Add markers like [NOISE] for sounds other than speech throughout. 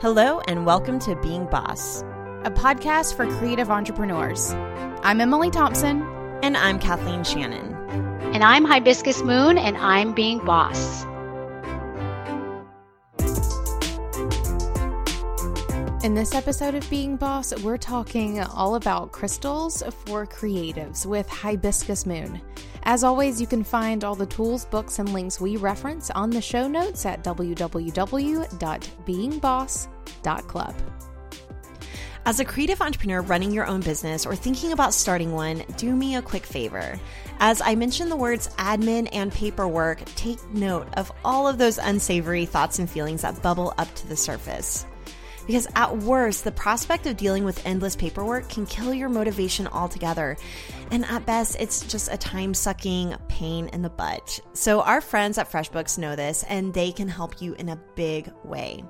Hello, and welcome to Being Boss, a podcast for creative entrepreneurs. I'm Emily Thompson. And I'm Kathleen Shannon. And I'm Hibiscus Moon, and I'm Being Boss. In this episode of Being Boss, we're talking all about crystals for creatives with Hibiscus Moon. As always, you can find all the tools, books, and links we reference on the show notes at www.beingboss.club. As a creative entrepreneur running your own business or thinking about starting one, do me a quick favor. As I mention the words admin and paperwork, take note of all of those unsavory thoughts and feelings that bubble up to the surface. Because at worst, the prospect of dealing with endless paperwork can kill your motivation altogether. And at best, it's just a time sucking pain in the butt. So, our friends at FreshBooks know this and they can help you in a big way.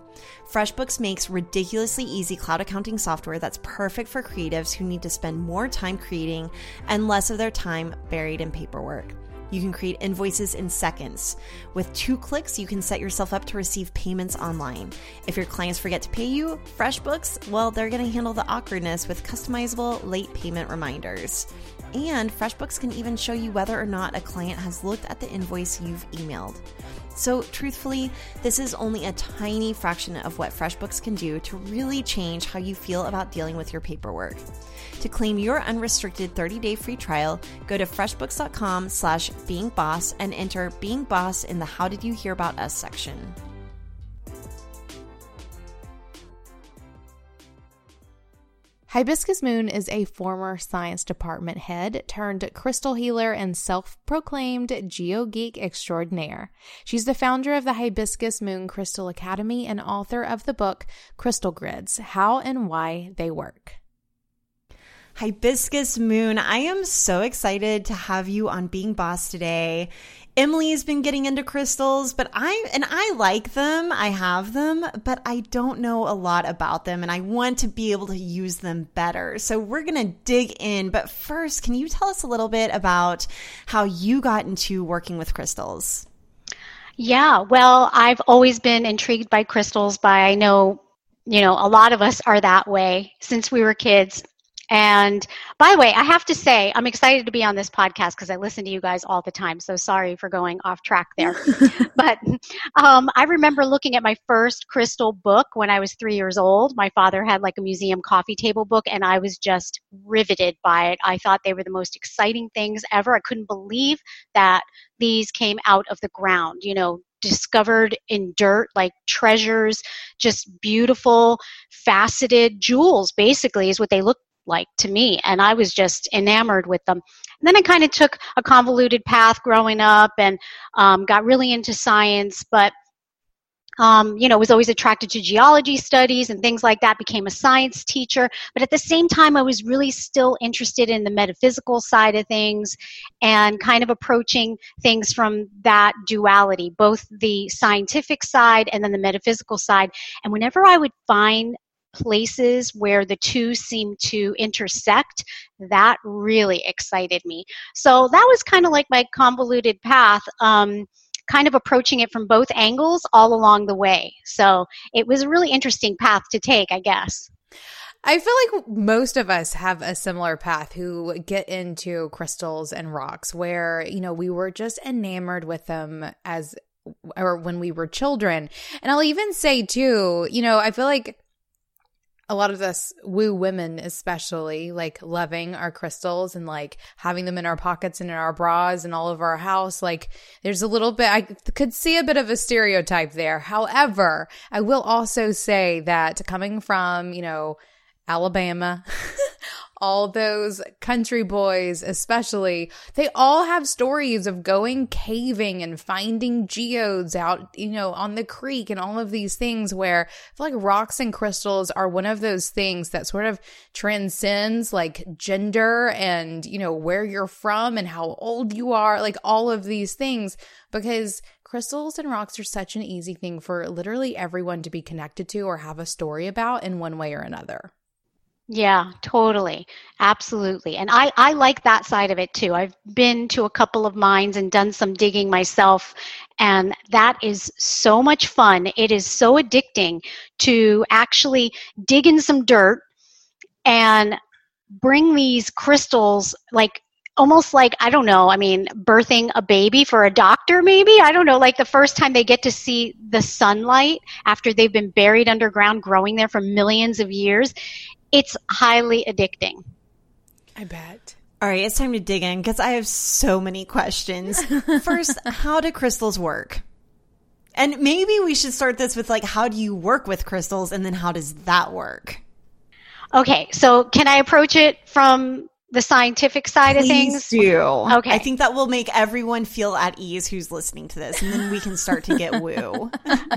FreshBooks makes ridiculously easy cloud accounting software that's perfect for creatives who need to spend more time creating and less of their time buried in paperwork. You can create invoices in seconds. With two clicks, you can set yourself up to receive payments online. If your clients forget to pay you, FreshBooks, well, they're going to handle the awkwardness with customizable late payment reminders. And FreshBooks can even show you whether or not a client has looked at the invoice you've emailed. So, truthfully, this is only a tiny fraction of what FreshBooks can do to really change how you feel about dealing with your paperwork. To claim your unrestricted 30-day free trial, go to freshbooks.com slash beingboss and enter Being Boss in the How Did You Hear About Us section. Hibiscus Moon is a former science department head turned crystal healer and self proclaimed geogeek extraordinaire. She's the founder of the Hibiscus Moon Crystal Academy and author of the book Crystal Grids How and Why They Work. Hibiscus Moon, I am so excited to have you on Being Boss today. Emily's been getting into crystals, but I and I like them. I have them, but I don't know a lot about them and I want to be able to use them better. So we're going to dig in, but first, can you tell us a little bit about how you got into working with crystals? Yeah, well, I've always been intrigued by crystals by I know you know, a lot of us are that way since we were kids. And by the way, I have to say, I'm excited to be on this podcast because I listen to you guys all the time. So sorry for going off track there. [LAUGHS] but um, I remember looking at my first crystal book when I was three years old. My father had like a museum coffee table book, and I was just riveted by it. I thought they were the most exciting things ever. I couldn't believe that these came out of the ground, you know, discovered in dirt like treasures just beautiful faceted jewels basically is what they look like to me. And I was just enamored with them. And then I kind of took a convoluted path growing up and um, got really into science, but um, you know, was always attracted to geology studies and things like that, became a science teacher. But at the same time, I was really still interested in the metaphysical side of things and kind of approaching things from that duality, both the scientific side and then the metaphysical side. And whenever I would find places where the two seem to intersect, that really excited me. So that was kind of like my convoluted path. Um, kind of approaching it from both angles all along the way. So it was a really interesting path to take, I guess. I feel like most of us have a similar path who get into crystals and rocks where, you know, we were just enamored with them as or when we were children. And I'll even say too, you know, I feel like a lot of us woo women especially like loving our crystals and like having them in our pockets and in our bras and all over our house. Like there's a little bit i could see a bit of a stereotype there. However i will also say that coming from you know alabama [LAUGHS] all those country boys, especially, they all have stories of going caving and finding geodes out, you know, on the creek and all of these things where I feel like rocks and crystals are one of those things that sort of transcends like gender and, you know, where you're from and how old you are, like all of these things, because crystals and rocks are such an easy thing for literally everyone to be connected to or have a story about in one way or another. Yeah, totally. Absolutely. And I, I like that side of it too. I've been to a couple of mines and done some digging myself, and that is so much fun. It is so addicting to actually dig in some dirt and bring these crystals like almost like i don't know i mean birthing a baby for a doctor maybe i don't know like the first time they get to see the sunlight after they've been buried underground growing there for millions of years it's highly addicting. I bet. All right, it's time to dig in because I have so many questions. [LAUGHS] First, how do crystals work? And maybe we should start this with like, how do you work with crystals? And then how does that work? Okay, so can I approach it from the scientific side Please of things? do. Okay. I think that will make everyone feel at ease who's listening to this, and then we can start to get [LAUGHS] woo.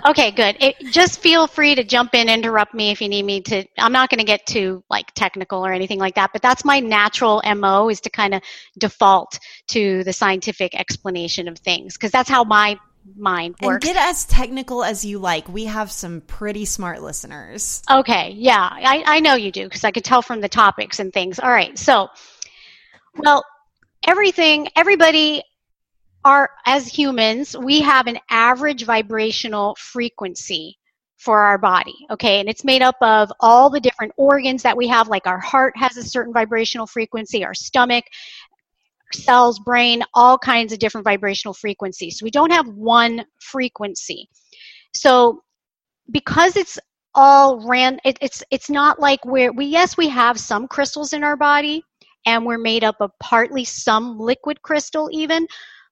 okay, good. It, just feel free to jump in, interrupt me if you need me to. I'm not going to get too like technical or anything like that, but that's my natural mo is to kind of default to the scientific explanation of things because that's how my mind works. And get as technical as you like. We have some pretty smart listeners. Okay, yeah, I, I know you do because I could tell from the topics and things. All right, so, well, everything, everybody are, as humans, we have an average vibrational frequency for our body, okay? And it's made up of all the different organs that we have, like our heart has a certain vibrational frequency, our stomach, cells, brain, all kinds of different vibrational frequencies. So we don't have one frequency. So because it's all ran, it, it's it's not like we're we yes we have some crystals in our body, and we're made up of partly some liquid crystal even.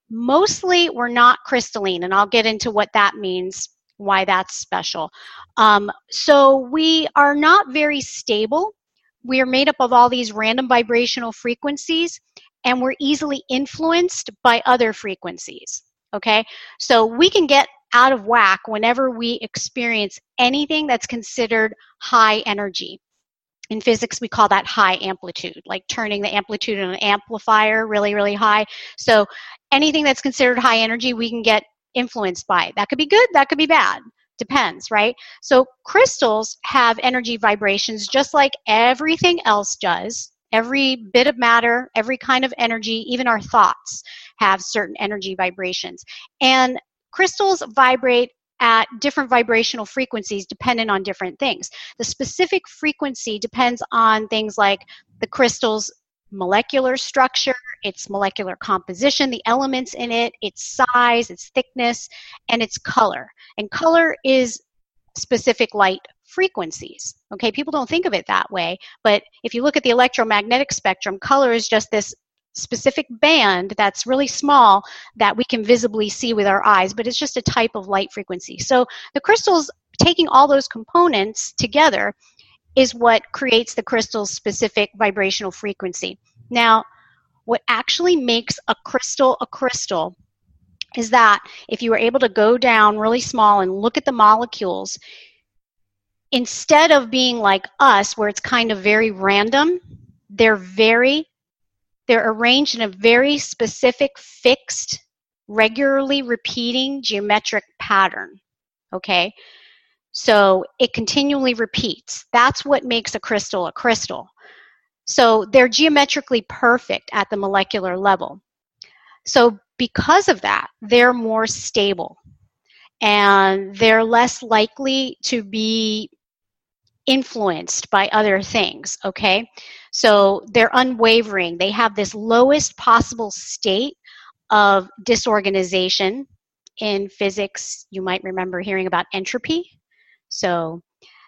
Mostly we're not crystalline, and I'll get into what that means why that's special. Um, so we are not very stable. We are made up of all these random vibrational frequencies, and we're easily influenced by other frequencies. Okay, so we can get out of whack whenever we experience anything that's considered high energy. In physics, we call that high amplitude, like turning the amplitude in an amplifier really, really high. So anything that's considered high energy, we can get influenced by. That could be good, that could be bad. Depends, right? So crystals have energy vibrations just like everything else does. Every bit of matter, every kind of energy, even our thoughts have certain energy vibrations. And crystals vibrate at different vibrational frequencies dependent on different things. The specific frequency depends on things like the crystal's molecular structure, its molecular composition, the elements in it, its size, its thickness, and its color. And color is specific light frequencies. Okay, people don't think of it that way, but if you look at the electromagnetic spectrum, color is just this specific band that's really small that we can visibly see with our eyes, but it's just a type of light frequency. So the crystals, taking all those components together, is what creates the crystal's specific vibrational frequency. Now, what actually makes a crystal a crystal is that if you were able to go down really small and look at the molecules, instead of being like us, where it's kind of very random, they're very, they're arranged in a very specific, fixed, regularly repeating geometric pattern. Okay? So it continually repeats. That's what makes a crystal a crystal. So they're geometrically perfect at the molecular level. So because of that, they're more stable and they're less likely to be influenced by other things, okay? So they're unwavering. They have this lowest possible state of disorganization. In physics, you might remember hearing about entropy. So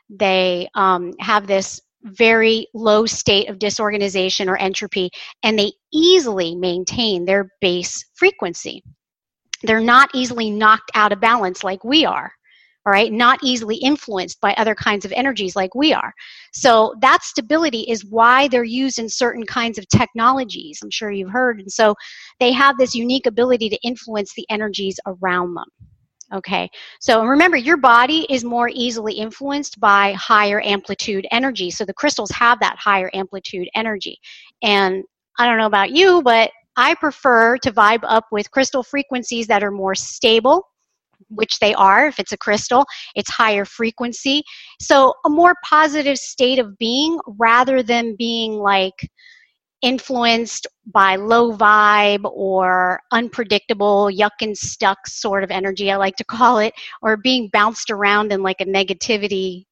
they um, have this very low state of disorganization or entropy, and they easily maintain their base frequency. They're not easily knocked out of balance like we are all right, not easily influenced by other kinds of energies like we are. So that stability is why they're used in certain kinds of technologies. I'm sure you've heard. And so they have this unique ability to influence the energies around them. Okay, so remember, your body is more easily influenced by higher amplitude energy. So the crystals have that higher amplitude energy. And I don't know about you, but I prefer to vibe up with crystal frequencies that are more stable which they are if it's a crystal it's higher frequency so a more positive state of being rather than being like influenced by low vibe or unpredictable yuck and stuck sort of energy i like to call it or being bounced around in like a negativity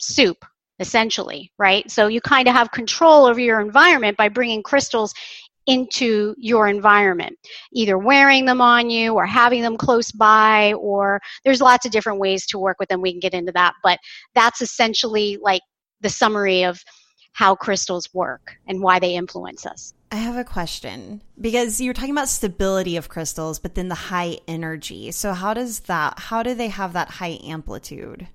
soup essentially right so you kind of have control over your environment by bringing crystals into your environment, either wearing them on you or having them close by, or there's lots of different ways to work with them. We can get into that, but that's essentially like the summary of how crystals work and why they influence us. I have a question because you're talking about stability of crystals, but then the high energy. So, how does that, how do they have that high amplitude?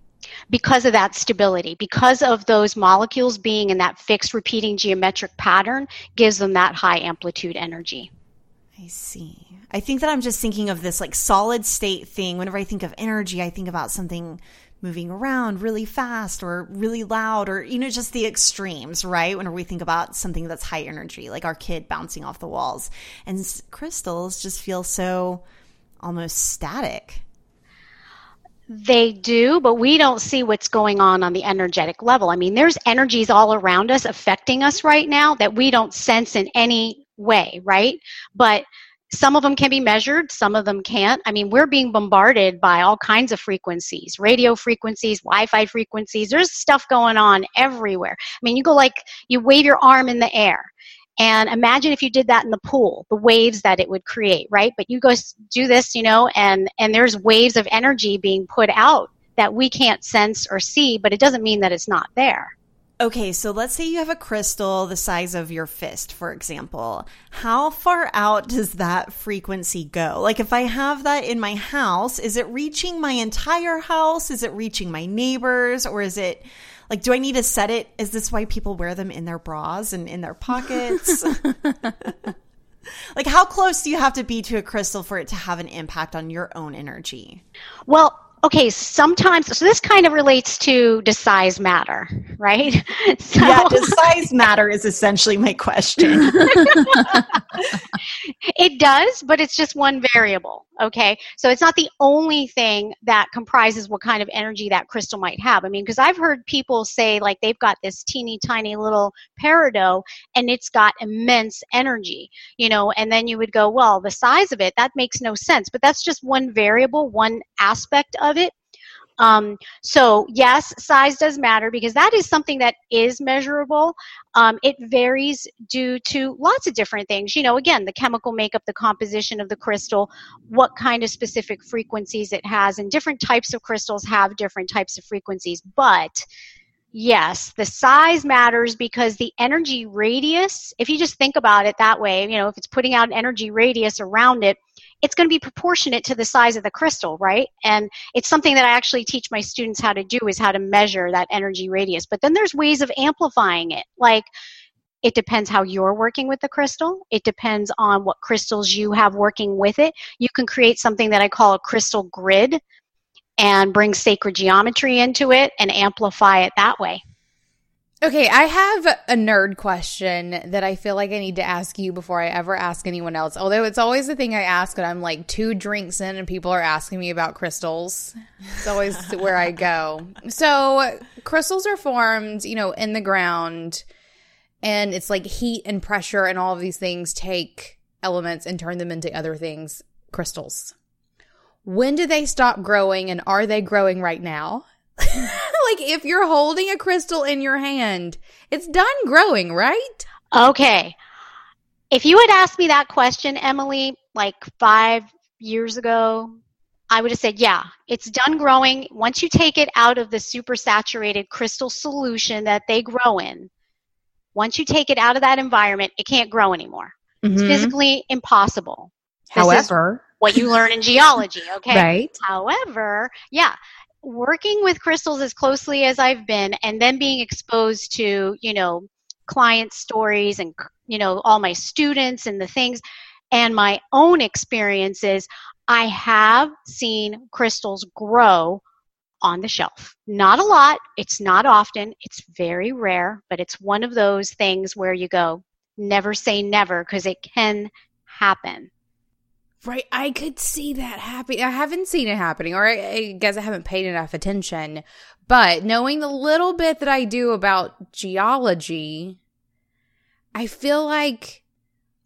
because of that stability, because of those molecules being in that fixed repeating geometric pattern, gives them that high amplitude energy. I see. I think that I'm just thinking of this like solid state thing. Whenever I think of energy, I think about something moving around really fast or really loud or, you know, just the extremes, right? Whenever we think about something that's high energy, like our kid bouncing off the walls. And crystals just feel so almost static. They do, but we don't see what's going on on the energetic level. I mean, there's energies all around us affecting us right now that we don't sense in any way, right? But some of them can be measured, some of them can't. I mean, we're being bombarded by all kinds of frequencies radio frequencies, Wi Fi frequencies. There's stuff going on everywhere. I mean, you go like, you wave your arm in the air and imagine if you did that in the pool, the waves that it would create, right? But you go do this, you know, and, and there's waves of energy being put out that we can't sense or see, but it doesn't mean that it's not there. Okay, so let's say you have a crystal the size of your fist, for example. How far out does that frequency go? Like, if I have that in my house, is it reaching my entire house? Is it reaching my neighbors? Or is it like, do I need to set it? Is this why people wear them in their bras and in their pockets? [LAUGHS] [LAUGHS] like, how close do you have to be to a crystal for it to have an impact on your own energy? Well, okay, sometimes, so this kind of relates to does size matter, right? [LAUGHS] So, yeah, does size matter is essentially my question. [LAUGHS] it does, but it's just one variable, okay? So it's not the only thing that comprises what kind of energy that crystal might have. I mean, because I've heard people say, like, they've got this teeny tiny little peridot and it's got immense energy, you know, and then you would go, well, the size of it, that makes no sense. But that's just one variable, one aspect of it. Um, so yes, size does matter because that is something that is measurable. Um, it varies due to lots of different things. You know, again, the chemical makeup, the composition of the crystal, what kind of specific frequencies it has, and different types of crystals have different types of frequencies. But yes, the size matters because the energy radius, if you just think about it that way, you know, if it's putting out an energy radius around it, it's going to be proportionate to the size of the crystal, right? And it's something that I actually teach my students how to do is how to measure that energy radius. But then there's ways of amplifying it. Like it depends how you're working with the crystal. It depends on what crystals you have working with it. You can create something that I call a crystal grid and bring sacred geometry into it and amplify it that way. Okay, I have a nerd question that I feel like I need to ask you before I ever ask anyone else. Although it's always the thing I ask when I'm like two drinks in and people are asking me about crystals. It's always where I go. So, crystals are formed, you know, in the ground and it's like heat and pressure and all of these things take elements and turn them into other things, crystals. When do they stop growing and are they growing right now? [LAUGHS] like if you're holding a crystal in your hand, it's done growing, right? Okay. If you had asked me that question, Emily, like five years ago, I would have said, yeah, it's done growing. Once you take it out of the supersaturated crystal solution that they grow in, once you take it out of that environment, it can't grow anymore. Mm-hmm. It's physically impossible. This However, what you learn in geology, [LAUGHS] okay? Right. However, yeah, working with crystals as closely as I've been and then being exposed to, you know, client stories and, you know, all my students and the things and my own experiences, I have seen crystals grow on the shelf. Not a lot, it's not often, it's very rare, but it's one of those things where you go, never say never because it can happen. Right. I could see that happening. I haven't seen it happening, or I, I guess I haven't paid enough attention. But knowing the little bit that I do about geology, I feel like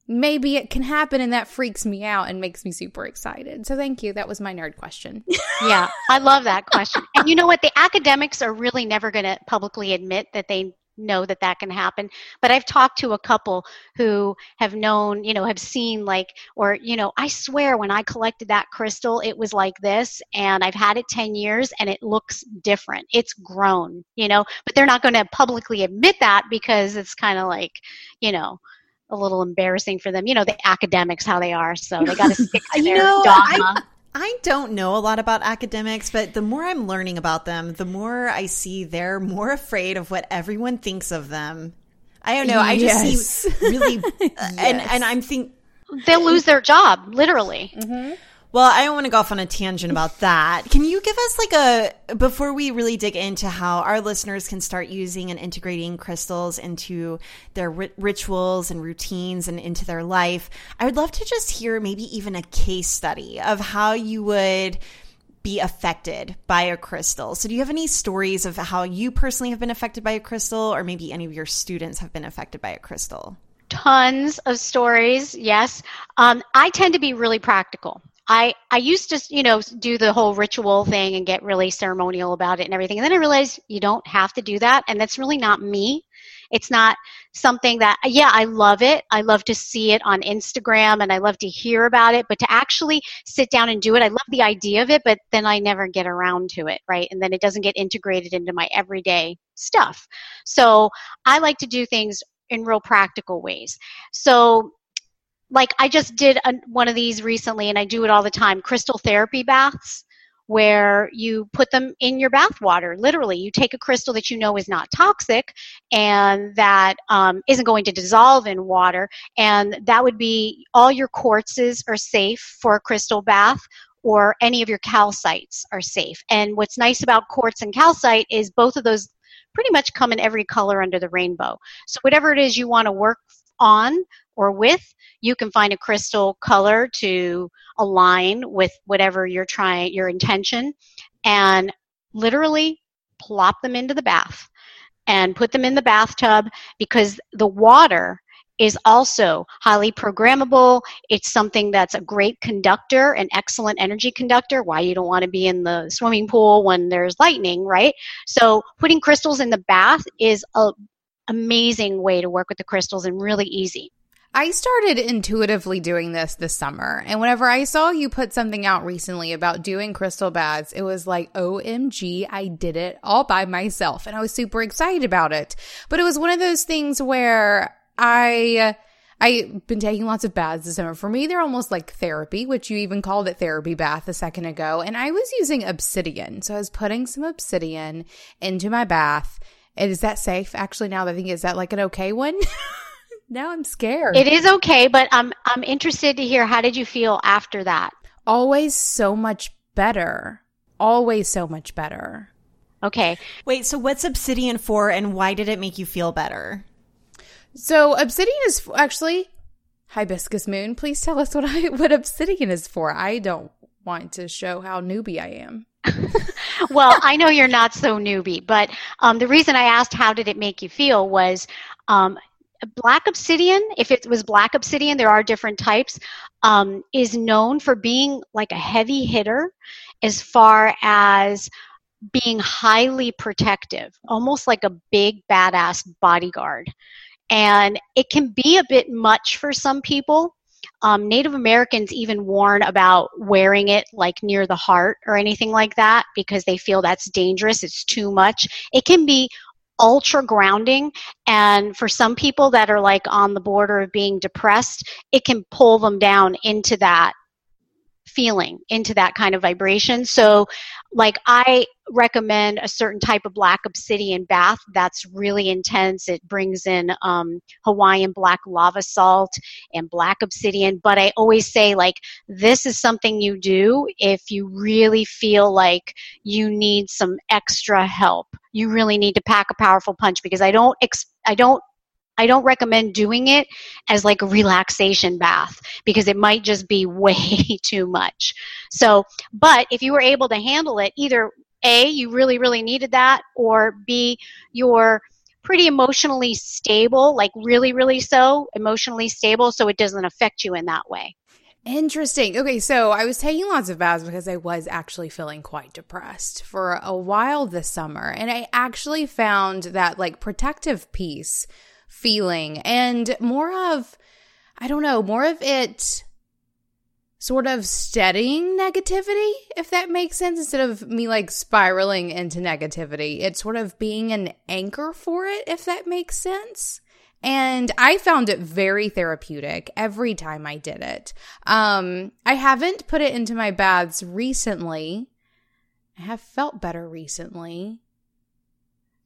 maybe it can happen and that freaks me out and makes me super excited. So thank you. That was my nerd question. [LAUGHS] yeah, I love that question. And you know what? The academics are really never going to publicly admit that they know that that can happen. But i've talked to a couple who have known you know have seen like or you know i swear when i collected that crystal it was like this and i've had it 10 years and it looks different. It's grown you know? But they're not going to publicly admit that because it's kind of like you know a little embarrassing for them. You know the academics how they are so they got to [LAUGHS] stick to their know, dogma. I- I don't know a lot about academics, but the more I'm learning about them, the more I see they're more afraid of what everyone thinks of them. I don't know. I just yes. see really, yes. [LAUGHS] and and I'm think they'll lose their job literally. Mm-hmm. Well, I don't want to go off on a tangent about that. Can you give us like a before we really dig into how our listeners can start using and integrating crystals into their ri- rituals and routines and into their life? I would love to just hear maybe even a case study of how you would be affected by a crystal. So, do you have any stories of how you personally have been affected by a crystal, or maybe any of your students have been affected by a crystal? Tons of stories, yes. Um, I tend to be really practical. I, I used to, you know, do the whole ritual thing and get really ceremonial about it and everything. And then I realized you don't have to do that. And that's really not me. It's not something that, yeah, I love it. I love to see it on Instagram and I love to hear about it. But to actually sit down and do it, I love the idea of it, but then I never get around to it, right? And then it doesn't get integrated into my everyday stuff. So I like to do things in real practical ways. So like I just did a, one of these recently, and I do it all the time crystal therapy baths, where you put them in your bath water. Literally, you take a crystal that you know is not toxic and that um, not going to dissolve in water, and that would be all your quartzes are safe for a crystal bath. Or any of your calcites are safe. And what's nice about quartz and calcite is both of those pretty much come in every color under the rainbow. So, whatever it is you want to work on or with, you can find a crystal color to align with whatever you're trying, your intention, and literally plop them into the bath and put them in the bathtub because the water is also highly programmable. It's something that's a great conductor, an excellent energy conductor. Why you don't want to be in the swimming pool when there's lightning, right? So putting crystals in the bath is a amazing way to work with the crystals and really easy. I started intuitively doing this this summer. And whenever I saw you put something out recently about doing crystal baths, it was like, OMG, I did it all by myself. And I was super excited about it. But it was one of those things where I. I've been taking lots of baths this summer. For me, they're almost like therapy, which you even called it therapy bath a second ago. And I was using obsidian. So I was putting some obsidian into my bath. And is that safe? Actually, now that I think, is that like an okay one? [LAUGHS] Now I'm scared. It is okay, but I'm I'm interested to hear how did you feel after that? Always so much better. Always so much better. Okay. Wait, so what's obsidian for and why did it make you feel better? So obsidian is actually hibiscus moon. Please tell us what I what obsidian is for. I don't want to show how newbie I am. [LAUGHS] well, I know you're not so newbie, but um, the reason I asked how did it make you feel was um, black obsidian, if it was black obsidian, there are different types, um, is known for being like a heavy hitter as far as being highly protective, almost like a big badass bodyguard. And it can be a bit much for some people. Um, Native Americans even warn about wearing it like near the heart or anything like that because they feel that's dangerous. It's too much. It can be ultra grounding. And for some people that are like on the border of being depressed it can pull them down into that feeling into that kind of vibration so like I recommend a certain type of black obsidian bath that's really intense. It brings in um, Hawaiian black lava salt and black obsidian. But I always say, like, this is something you do if you really feel like you need some extra help. You really need to pack a powerful punch because I don't, I don't I don't recommend doing it as like a relaxation bath because it might just be [LAUGHS] way too much. So, but if you were able to handle it, either A, you really, really needed that, or B, you're pretty emotionally stable, like really, really so emotionally stable, so it doesn't affect you in that way. Interesting. Okay, so I was taking lots of baths because I was actually feeling quite depressed for a while this summer. And I actually found that like protective piece feeling and more of, I don't know, more of it sort of steadying negativity, if that makes sense, instead of me like spiraling into negativity. It's sort of being an anchor for it, if that makes sense. And I found it very therapeutic every time I did it. Um, I haven't put it into my baths recently. I have felt better recently.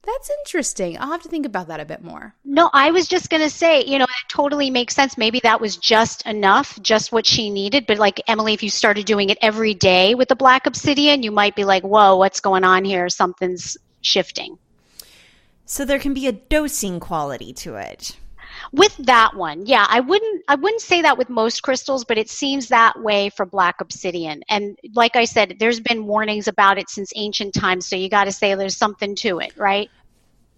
That's interesting. I'll have to think about that a bit more. No, I was just going to say, you know, it totally makes sense. Maybe that was just enough, just what she needed. But like Emily, if you started doing it every day with the black obsidian, you might be like, whoa, what's going on here? Something's shifting. So there can be a dosing quality to it with that one yeah i wouldn't i wouldn't say that with most crystals but it seems that way for black obsidian and like i said there's been warnings about it since ancient times so you got to say there's something to it right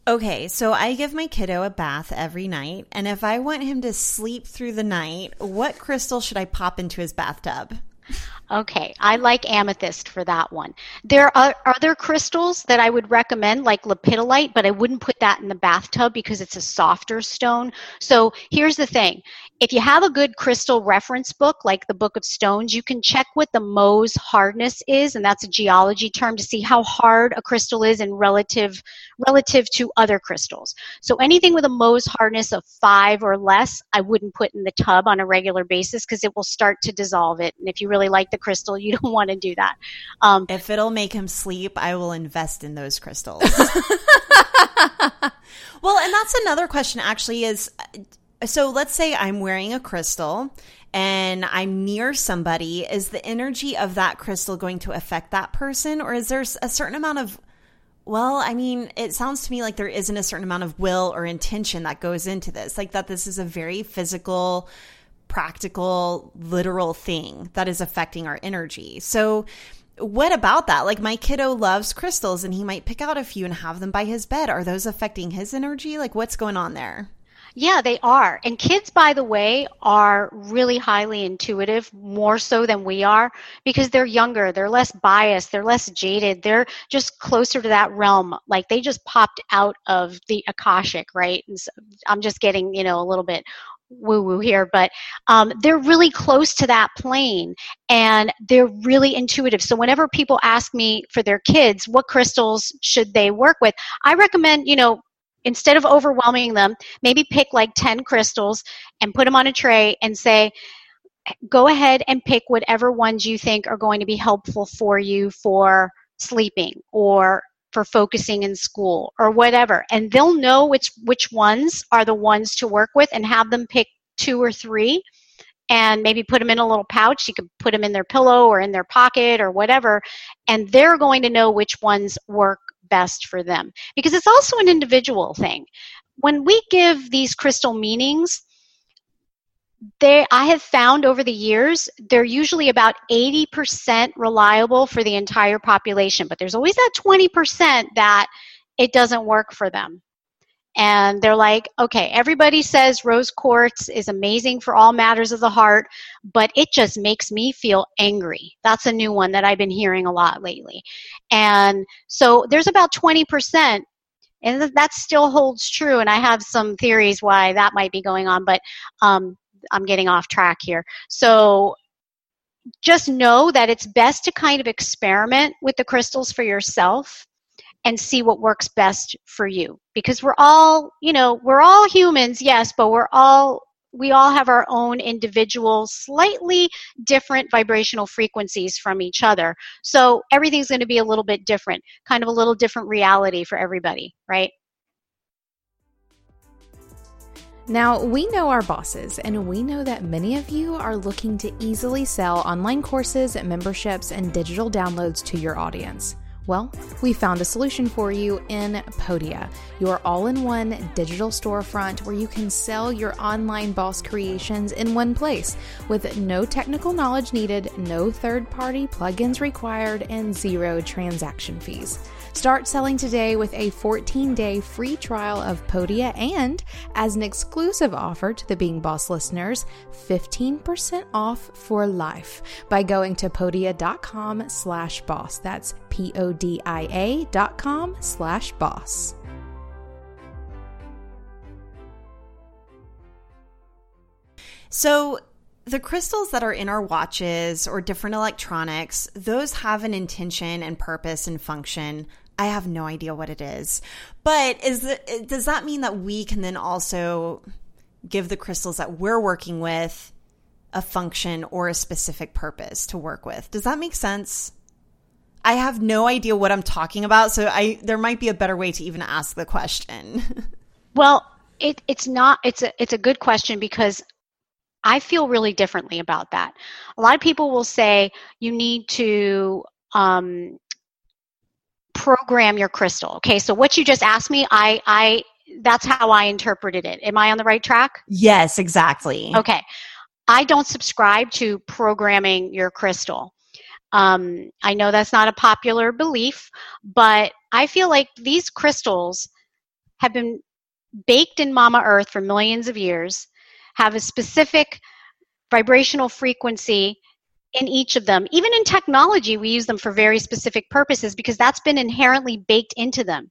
Okay, so I give my kiddo a bath every night, and if I want him to sleep through the night, what crystal should I pop into his bathtub? Okay, I like amethyst for that one. There are other crystals that I would recommend, like lepidolite, but I wouldn't put that in the bathtub because it's a softer stone. So here's the thing if you have a good crystal reference book, like the Book of Stones, you can check what the Mohs hardness is, and that's a geology term to see how hard a crystal is in relative relative to other crystals. So anything with a Mohs hardness of five or less, I wouldn't put in the tub on a regular basis because it will start to dissolve it. And if you really like the crystal, you [LAUGHS] don't want to do that. Um, if it'll make him sleep, I will invest in those crystals. [LAUGHS] [LAUGHS] well, and that's another question. Actually, is so let's say I'm wearing a crystal and I'm near somebody. Is the energy of that crystal going to affect that person? Or is there a certain amount of, well, I mean, it sounds to me like there isn't a certain amount of will or intention that goes into this. Like that this is a very physical, practical, literal thing that is affecting our energy. So, what about that? Like my kiddo loves crystals and he might pick out a few and have them by his bed. Are those affecting his energy? Like what's going on there? Yeah, they are. And kids, by the way, are really highly intuitive, more so than we are, because they're younger, they're less biased, they're less jaded, they're just closer to that realm. Like they just popped out of the Akashic, right? So I'm just getting, you know, a little bit woo woo here, but um, they're really close to that plane and they're really intuitive. So, whenever people ask me for their kids, what crystals should they work with, I recommend, you know, instead of overwhelming them, maybe pick like 10 crystals and put them on a tray and say, go ahead and pick whatever ones you think are going to be helpful for you for sleeping or for focusing in school or whatever. And they'll know which which ones are the ones to work with and have them pick two or three and maybe put them in a little pouch. You could put them in their pillow or in their pocket or whatever and they're going to know which ones work best for them. Because it's also an individual thing. When we give these crystal meanings, they I have found over the years they're usually about 80% reliable for the entire population, but there's always that 20% that it doesn't work for them and they're like, okay, everybody says rose quartz is amazing for all matters of the heart, but it just makes me feel angry. That's a new one that I've been hearing a lot lately. And so there's about 20%, and that still holds true. And I have some theories why that might be going on, but um, I'm getting off track here. So just know that it's best to kind of experiment with the crystals for yourself and see what works best for you. Because we're all you know we're all humans yes but we're all we all have our own individual slightly different vibrational frequencies from each other. So everything's going to be a little bit different kind of a little different reality for everybody right? Now, we know our bosses, and we know that many of you are looking to easily sell online courses, memberships, and digital downloads to your audience. Well, we found a solution for you in Podia, your all in one digital storefront where you can sell your online boss creations in one place with no technical knowledge needed, no third party plugins required, and zero transaction fees. Start selling today with a 14 day free trial of Podia and, as an exclusive offer to the Being Boss listeners, 15% off for life by going to podia.com slash boss. That's P O D I A dot com slash boss. So, the crystals that are in our watches or different electronics, those have an intention and purpose and function. I have no idea what it is. But is it, does that mean that we can then also give the crystals that we're working with a function or a specific purpose to work with? Does that make sense? I have no idea what I'm talking about, so I there might be a better way to even ask the question. [LAUGHS] well, it, it's not it's a it's a good question because I feel really differently about that. A lot of people will say you need to um, program your crystal. Okay, so what you just asked me, I I that's how I interpreted it. Am I on the right track? Yes, exactly. Okay. I don't subscribe to programming your crystal. Um, I know that's not a popular belief, but I feel like these crystals have been baked in Mama Earth for millions of years, have a specific vibrational frequency in each of them. Even in technology, we use them for very specific purposes because that's been inherently baked into them.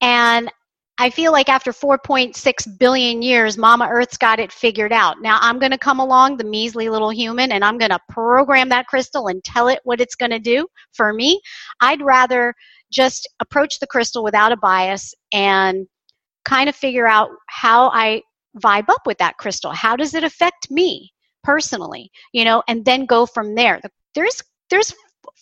And I feel like after 4.6 billion years, Mama Earth's got it figured out. Now I'm going to come along, the measly little human, and I'm going to program that crystal and tell it what it's going to do. For me, I'd rather just approach the crystal without a bias and kind of figure out how I vibe up with that crystal. How does it affect me personally? You know, and then go from there. There's there's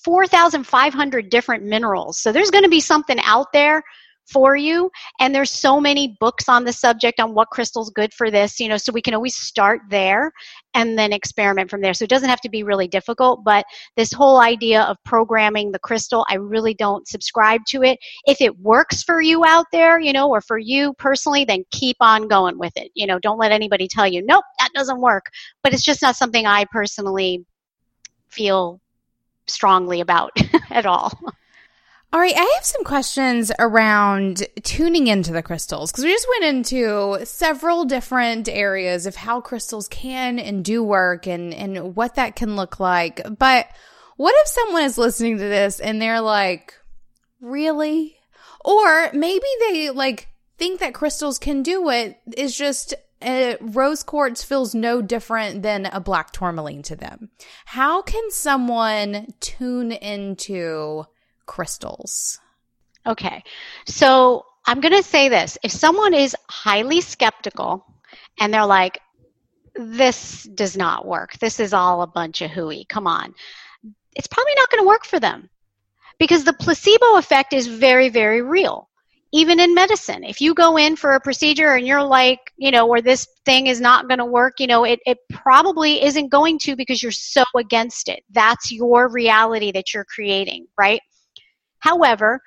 4,500 different minerals. So there's going to be something out there for you. And there's so many books on the subject on what crystal's good for this you know so we can always start there and then experiment from there. So it doesn't have to be really difficult but this whole idea of programming the crystal i really don't subscribe to it. If it works for you out there you know or for you personally then keep on going with it. You know don't let anybody tell you nope that doesn't work. But it's just not something i personally feel strongly about [LAUGHS] at all all right, I have some questions around tuning into the crystals because we just went into several different areas of how crystals can and do work and, and what that can look like. But what if someone is listening to this and they're like, really? Or maybe they like think that crystals can do it is just uh, rose quartz feels no different than a black tourmaline to them. How can someone tune into crystals? Okay. So I'm going to say this. If someone is highly skeptical and they're like, this does not work, this is all a bunch of hooey, come on, it's probably not going to work for them because the placebo effect is very, very real. Even in medicine, if you go in for a procedure and you're like, you know, or this thing is not going to work, you know, it, it probably isn't going to because you're so against it. That's your reality that you're creating, right? However,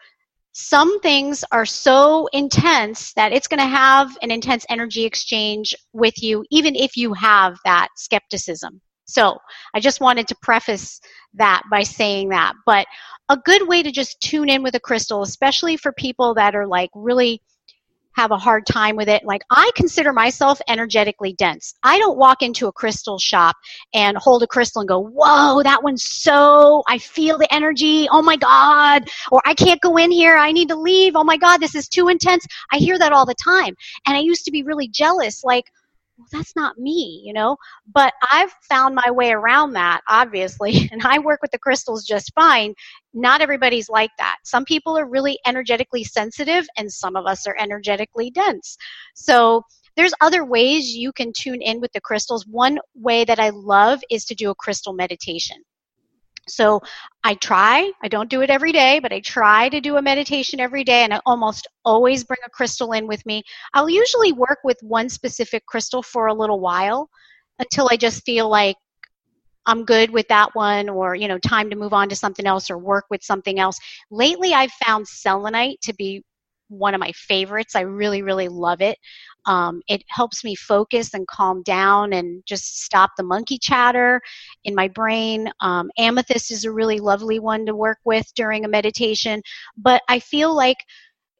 some things are so intense that it's going to have an intense energy exchange with you, even if you have that skepticism. So I just wanted to preface that by saying that. But a good way to just tune in with a crystal, especially for people that are like really have a hard time with it. Like I consider myself energetically dense. I don't walk into a crystal shop and hold a crystal and go, whoa, that one's so, I feel the energy. Oh my God. Or I can't go in here. I need to leave. Oh my God, this is too intense. I hear that all the time. And I used to be really jealous. Like, well, that's not me, you know? But I've found my way around that, obviously, [LAUGHS] and I work with the crystals just fine. Not everybody's like that. Some people are really energetically sensitive, and some of us are energetically dense. So, there's other ways you can tune in with the crystals. One way that I love is to do a crystal meditation. So I try, I don't do it every day, but I try to do a meditation every day and I almost always bring a crystal in with me. I'll usually work with one specific crystal for a little while until I just feel like I'm good with that one, or, you know, time to move on to something else or work with something else. Lately, I've found selenite to be one of my favorites. I really, really love it. Um, it helps me focus and calm down and just stop the monkey chatter in my brain. Um, amethyst is a really lovely one to work with during a meditation. But I feel like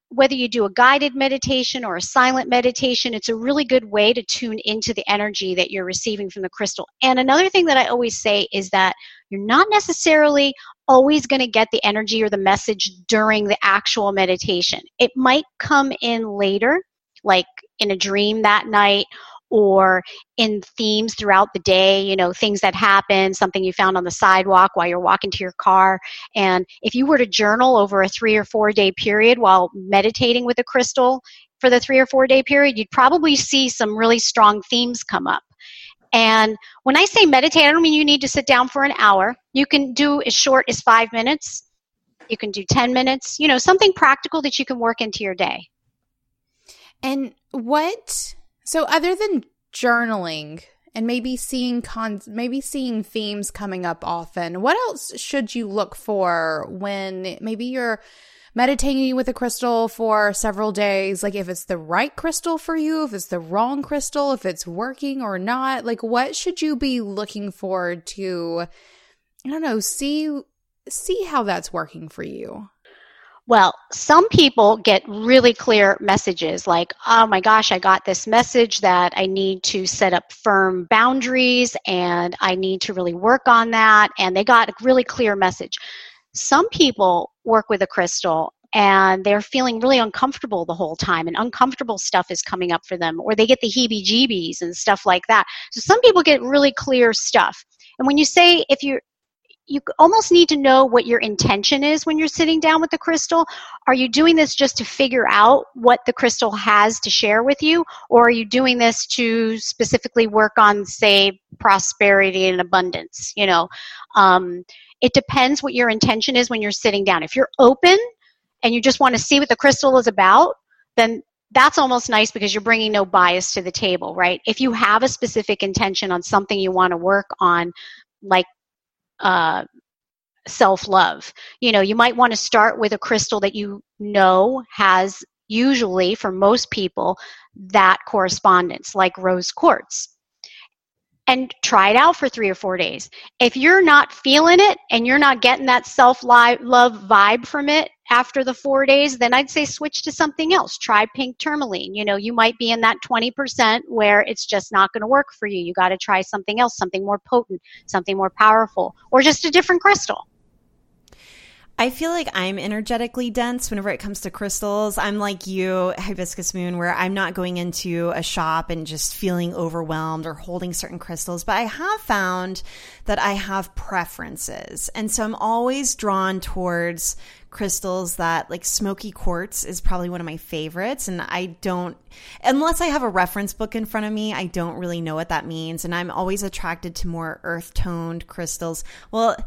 whether you do a guided meditation or a silent meditation, it's a really good way to tune into the energy that you're receiving from the crystal. And another thing that I always say is that you're not necessarily always going to get the energy or the message during the actual meditation. It might come in later, like in a dream that night or in themes throughout the day, you know, things that happen, something you found on the sidewalk while you're walking to your car. And if you were to journal over a three or four day period while meditating with a crystal for the three or four day period, you'd probably see some really strong themes come up. And when I say meditate, I don't mean you need to sit down for an hour. You can do as short as five minutes. You can do 10 minutes, you know, something practical that you can work into your day. And what so other than journaling and maybe seeing cons maybe seeing themes coming up often, what else should you look for when maybe you're meditating with a crystal for several days? Like if it's the right crystal for you if it's the wrong crystal if it's working or not like what should you be looking for to i don't know see see how that's working for you well, some people get really clear messages like, oh my gosh, I got this message that I need to set up firm boundaries and I need to really work on that. And they got a really clear message. Some people work with a crystal and they're feeling really uncomfortable the whole time and uncomfortable stuff is coming up for them or they get the heebie jeebies and stuff like that. So some people get really clear stuff. And when you say if you're you almost need to know what your intention is when you're sitting down with the crystal. Are you doing this just to figure out what the crystal has to share with you, or are you doing this to specifically work on, say, prosperity and abundance? You know, um, it depends what your intention is when you're sitting down. If you're open and you just want to see what the crystal is about, then that's almost nice because you're bringing no bias to the table, right? If you have a specific intention on something you want to work on, like uh, self love. You know, you might want to start with a crystal that you know has usually, for most people, that correspondence, like rose quartz. And try it out for three or four days. If you're not feeling it and you're not getting that self love vibe from it, after the four days, then I'd say switch to something else. Try pink tourmaline. You know, you might be in that 20% where it's just not going to work for you. You got to try something else, something more potent, something more powerful, or just a different crystal. I feel like I'm energetically dense whenever it comes to crystals. I'm like you, Hibiscus Moon, where I'm not going into a shop and just feeling overwhelmed or holding certain crystals, but I have found that I have preferences. And so I'm always drawn towards crystals that like smoky quartz is probably one of my favorites and I don't unless I have a reference book in front of me I don't really know what that means and I'm always attracted to more earth toned crystals well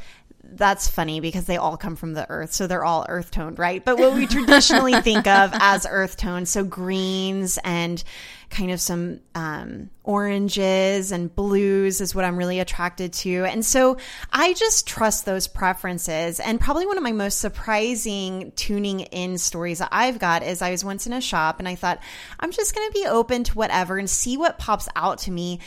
that's funny because they all come from the earth, so they're all earth toned, right? But what we traditionally think of [LAUGHS] as earth toned, so greens and kind of some um, oranges and blues is what I'm really attracted to. And so I just trust those preferences. And probably one of my most surprising tuning in stories that I've got is I was once in a shop and I thought, I'm just going to be open to whatever and see what pops out to me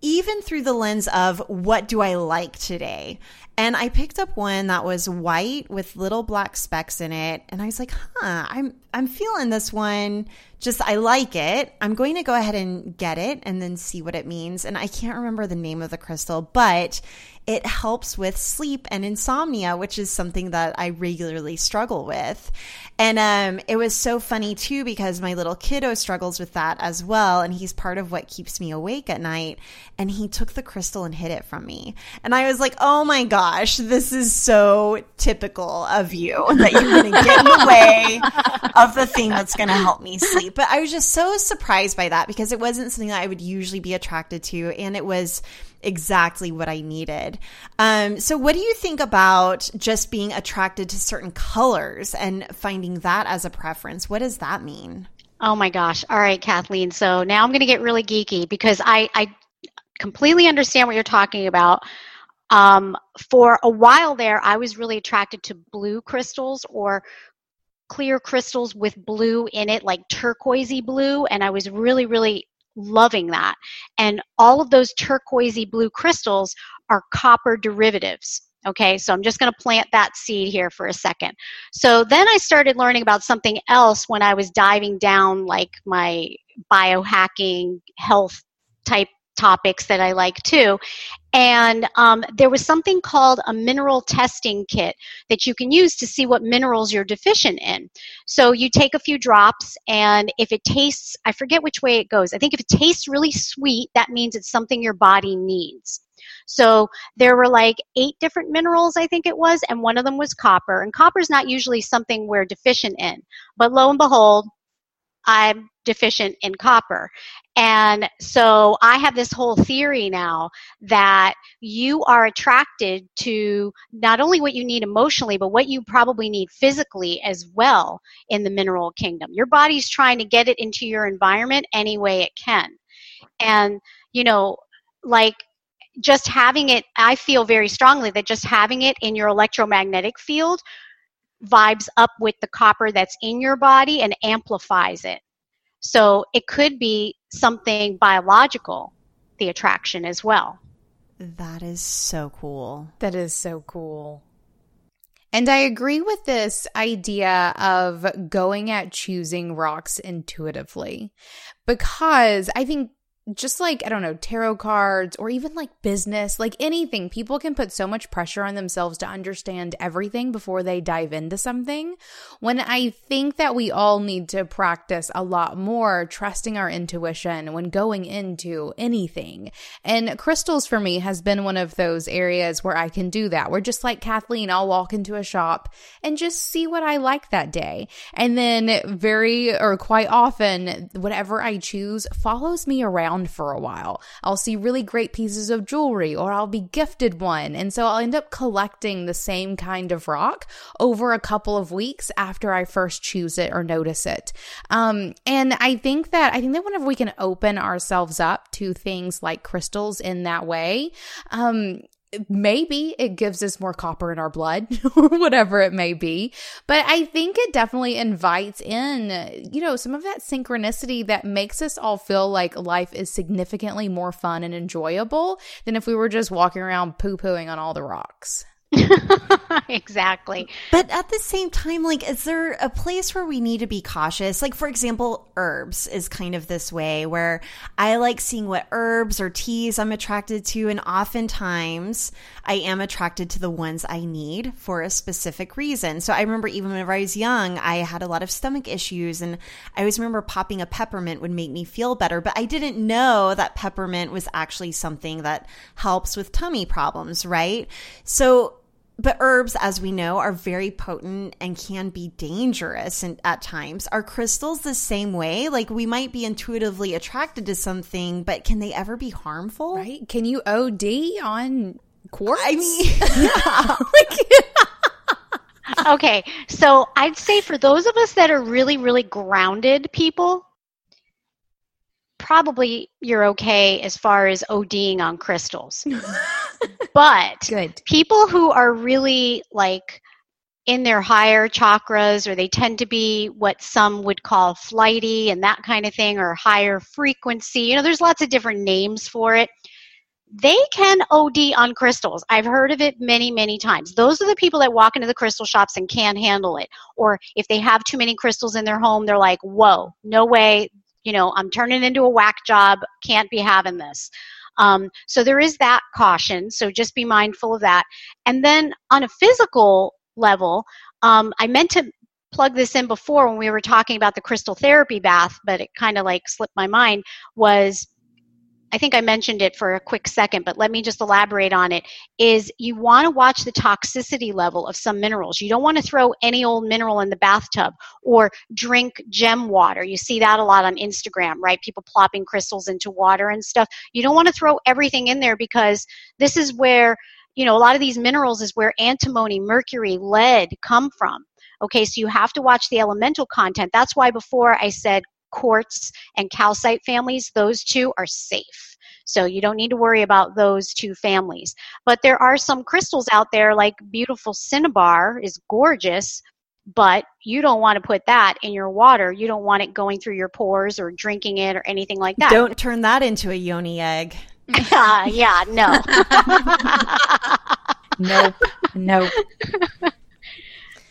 even through the lens of what do I like today? And I picked up one that was white with little black specks in it. And I was like, huh, I'm, I'm feeling this one. Just, I like it. I'm going to go ahead and get it and then see what it means. And I can't remember the name of the crystal, but it helps with sleep and insomnia, which is something that I regularly struggle with. And um, it was so funny too because my little kiddo struggles with that as well. And he's part of what keeps me awake at night. And he took the crystal and hid it from me. And I was like, oh my gosh, this is so typical of you that you're going to get in the way of the thing that's going to help me sleep. But I was just so surprised by that because it wasn't something that I would usually be attracted to. And it was exactly what I needed. Um, so, what do you think about just being attracted to certain colors and finding that as a preference? What does that mean? Oh my gosh. All right, Kathleen. So now I'm going to get really geeky because I, I completely understand what you're talking about. Um, for a while there, I was really attracted to blue crystals or clear crystals with blue in it, like turquoisey blue, and I was really, really loving that. And all of those turquoisey blue crystals are copper derivatives. Okay, so I'm just going to plant that seed here for a second. So then I started learning about something else when I was diving down like my biohacking health type topics that I like too. And um, there was something called a mineral testing kit that you can use to see what minerals you're deficient in. So you take a few drops, and if it tastes, I forget which way it goes. I think if it tastes really sweet, that means it's something your body needs. So there were like eight different minerals, I think it was, and one of them was copper. And copper is not usually something we're deficient in. But lo and behold, I'm deficient in copper. And so I have this whole theory now that you are attracted to not only what you need emotionally, but what you probably need physically as well in the mineral kingdom. Your body's trying to get it into your environment any way it can. And, you know, like just having it, I feel very strongly that just having it in your electromagnetic field vibes up with the copper that's in your body and amplifies it. So it could be something biological, the attraction as well. That is so cool. That is so cool. And I agree with this idea of going at choosing rocks intuitively because I think just like, I don't know, tarot cards or even like business, like anything, people can put so much pressure on themselves to understand everything before they dive into something. When I think that we all need to practice a lot more trusting our intuition when going into anything. And crystals for me has been one of those areas where I can do that. Where just like Kathleen, I'll walk into a shop and just see what I like that day. And then very or quite often, whatever I choose follows me around around for a while. I'll see really great pieces of jewelry or I'll be gifted one. And so I'll end up collecting the same kind of rock over a couple of weeks after I first choose it or notice it. Um, and I think that, I think that whenever we can open ourselves up to things like crystals in that way, um, maybe it gives us more copper in our blood [LAUGHS] or whatever it may be. But i think it definitely invites in you know some of that synchronicity that makes us all feel like life is significantly more fun and enjoyable than if we were just walking around poo-pooing on all the rocks [LAUGHS] exactly. But at the same time, like, is there a place where we need to be cautious? Like, for example, herbs is kind of this way where I like seeing what herbs or teas I'm attracted to. And oftentimes I am attracted to the ones I need for a specific reason. So I remember even when I was young, I had a lot of stomach issues. And I always remember popping a peppermint would make me feel better. But I didn't know that peppermint was actually something that helps with tummy problems, right? So, but herbs, as we know, are very potent and can be dangerous and at times. Are crystals the same way? Like we might be intuitively attracted to something, but can they ever be harmful? Right? Can you OD on quartz? I mean, [LAUGHS] [LAUGHS] like, okay, so I'd say for those of us that are really, really grounded people, probably you're okay as far as ODing on crystals. [LAUGHS] but Good. people who are really like in their higher chakras or they tend to be what some would call flighty and that kind of thing or higher frequency you know there's lots of different names for it they can OD on crystals. I've heard of it many, many times. Those are the people that walk into the crystal shops and can't handle it. Or if they have too many crystals in their home, they're like, whoa, no way, you know, I'm turning into a whack job, can't be having this. Um, so there is that caution. So just be mindful of that. And then on a physical level, um, I meant to plug this in before when we were talking about the crystal therapy bath, but it kind of like slipped my mind was I think I mentioned it for a quick second, but let me just elaborate on it. Is you want to watch the toxicity level of some minerals. You don't want to throw any old mineral in the bathtub or drink gem water. You see that a lot on Instagram, right? People plopping crystals into water and stuff. You don't want to throw everything in there because this is where, you know, a lot of these minerals is where antimony, mercury, lead come from. Okay, so you have to watch the elemental content. That's why before I said quartz and calcite families, those two are safe. So you don't need to worry about those two families. But there are some crystals out there, like beautiful cinnabar is gorgeous, but you don't want to put that in your water. You don't want it going through your pores or drinking it or anything like that. Don't turn that into a yoni egg. uh, [LAUGHS] yeah, no. [LAUGHS] nope. Nope. [LAUGHS]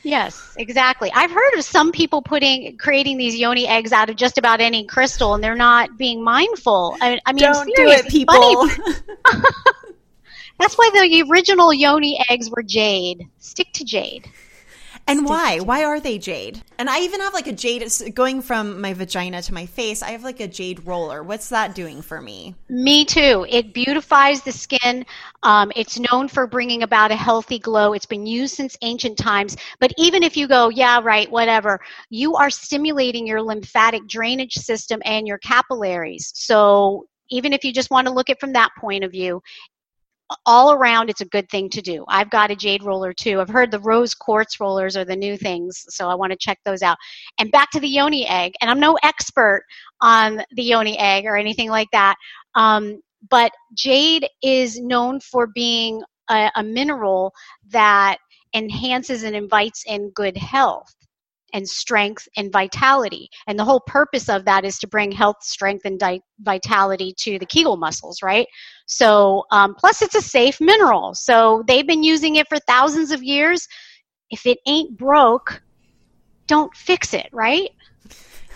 Yes, exactly. I've heard of some people putting creating these yoni eggs out of just about any crystal, and they're not being mindful. I, I mean, don't do it, people. [LAUGHS] That's why the original yoni eggs were jade. Stick to jade. And why? Why are they jade? And I even have like a jade going from my vagina to my face. I have like a jade roller. What's that doing for me? Me too. It beautifies the skin. Um, it's known for bringing about a healthy glow. It's been used since ancient times. But even if you go, yeah, right, whatever, you are stimulating your lymphatic drainage system and your capillaries. So even if you just want to look at from that point of view, all around it's a good thing to do. I've got a jade roller too. I've heard the rose quartz rollers are the new things so i want to check those out. And back to the yoni egg and i'm no expert on the yoni egg or anything like that um, but jade is known for being a, a mineral that enhances and invites in good health and strength and vitality. And the whole purpose of that is to bring health, strength, and di- vitality to the Kegel muscles, right? So, um, plus it's a safe mineral. So they've been using it for thousands of years. If it ain't broke, don't fix it, right?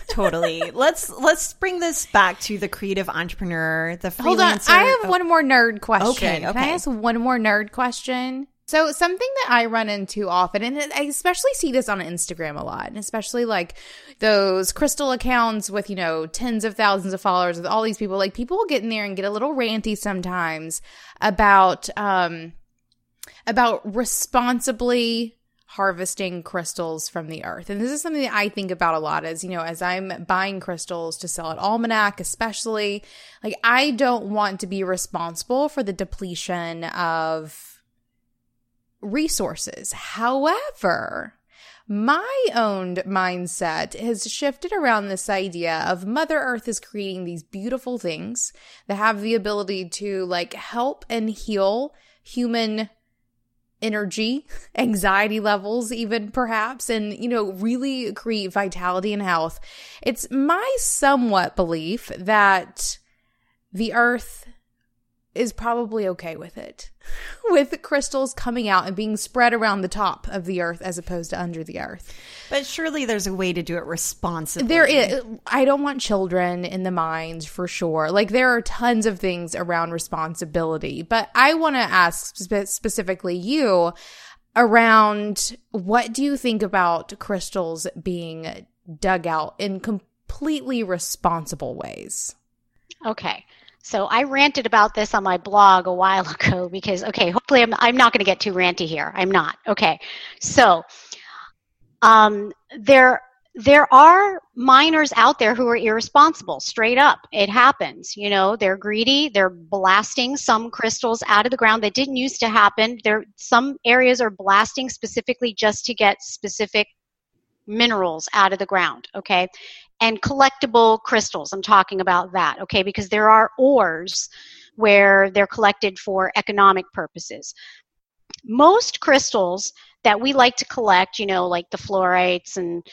totally. [LAUGHS] let's let's bring this back to the creative entrepreneur, the freelancer. Hold on, I have oh. one more nerd question. Okay, okay. Can I ask one more nerd question? So something that I run into often, and I especially see this on Instagram a lot, and especially like those crystal accounts with, you know, tens of thousands of followers with all these people, like people will get in there and get a little ranty sometimes about, um, about responsibly harvesting crystals from the earth. And this is something that I think about a lot as, you know, as I'm buying crystals to sell at Almanac, especially, like I don't want to be responsible for the depletion of resources. However, my own mindset has shifted around this idea of Mother Earth is creating these beautiful things that have the ability to like help and heal human energy, [LAUGHS] anxiety levels, even perhaps, and, you know, really create vitality and health. It's my somewhat belief that the earth is probably okay with it. [LAUGHS] with crystals coming out and being spread around the top of the earth as opposed to under the earth. But surely there's a way to do it responsibly. There is. I don't want children in the mines for sure. Like there are tons of things around responsibility, but I want to ask spe- specifically you around what do you think about crystals being dug out in completely responsible ways? Okay. So I ranted about this on my blog a while [LAUGHS] ago because, okay, hopefully I'm, I'm not going to get too ranty here. I'm not. Okay. So um, there, there are miners out there who are irresponsible, straight up. It happens. You know, they're greedy. They're blasting some crystals out of the ground that didn't used to happen. There, some areas are blasting specifically just to get specific minerals out of the ground. Okay and collectible crystals. I'm talking about that, okay, because there are ores where they're collected for economic purposes. Most crystals that we like to collect, you know, like the fluorites and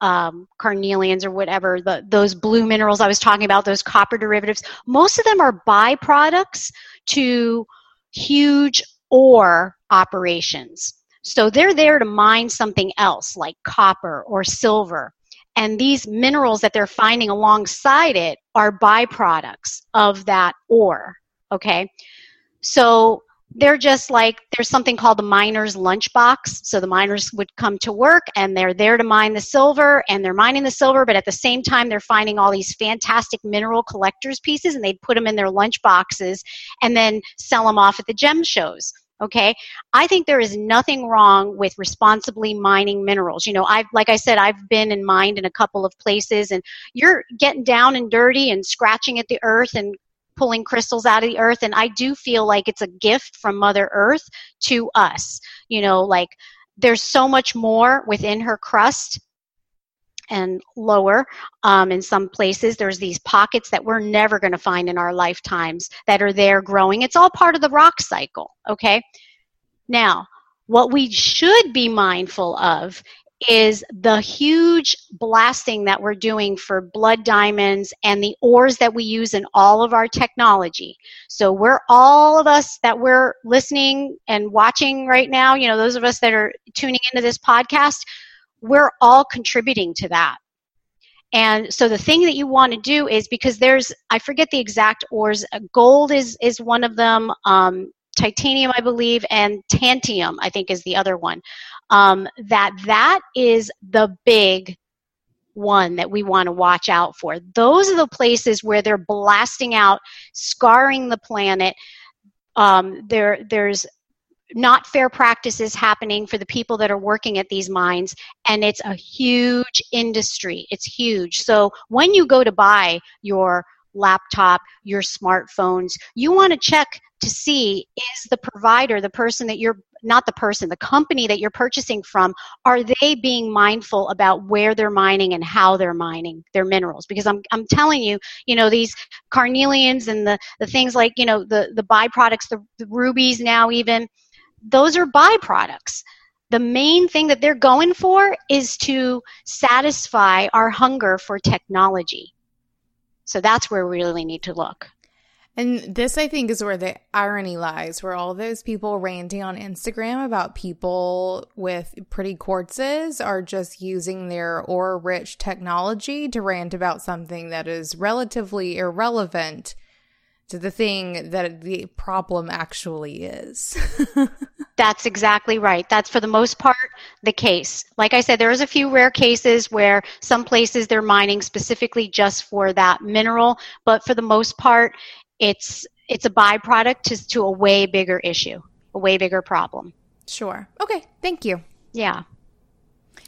um, carnelians or whatever, the, those blue minerals I was talking about, those copper derivatives, most of them are byproducts to huge ore operations. So they're there to mine something else like copper or silver and these minerals that they're finding alongside it are byproducts of that ore. Okay. So they're just like there's something called the miner's lunchbox. So the miners would come to work and they're there to mine the silver and they're mining the silver, but at the same time they're finding all these fantastic mineral collectors pieces and they'd put them in their lunch boxes and then sell them off at the gem shows okay? I think there is nothing wrong with responsibly mining minerals. You know i've like i said i've been and mined in a couple of places and you're getting down and dirty and scratching at the earth and pulling crystals out of the earth and i do feel like it's a gift from mother earth to us. You know like there's so much more within her crust and lower. Um, in some places, there's these pockets that we're never going to find in our lifetimes that are there growing. It's all part of the rock cycle, okay? Now, what we should be mindful of is the huge blasting that we're doing for blood diamonds and the ores that we use in all of our technology. So we're all of us that we're listening and watching right now, you know, those of us that are tuning into this podcast, we're all contributing to that. And so the thing that you want to do is because there's I forget the exact ores. Uh, gold is is one of them. Um, titanium, I believe, and tantium, I think, is the other one. Um, that that is the big one that we want to watch out for. Those are the places where they're blasting out, scarring the planet. Um, there, there's not fair practices happening for the people that are working at these mines and it's a huge industry. It's huge. So when you go to buy your laptop your smartphones you want to check to see is the provider the person that you're not the person the company that you're purchasing from are they being mindful about where they're mining and how they're mining their minerals? Because i'm, I'm telling you you know these carnelians and the, the things like you know the, the byproducts the, the rubies now even those are byproducts. The main thing that they're going for is to satisfy our hunger for technology. So that's where we really need to look. And this, I think, is where the irony lies, where all those people ranting on Instagram about people with pretty quartzes are just using their ore rich technology to rant about something that is relatively irrelevant to the thing that the problem actually is. [LAUGHS] That's exactly right. That's for the most part the case. Like I said, there is a few rare cases where some places they're mining specifically just for that mineral, but for the most part, it's it's a byproduct to, to a way bigger issue, a way bigger problem. Sure. Okay. Thank you. Yeah.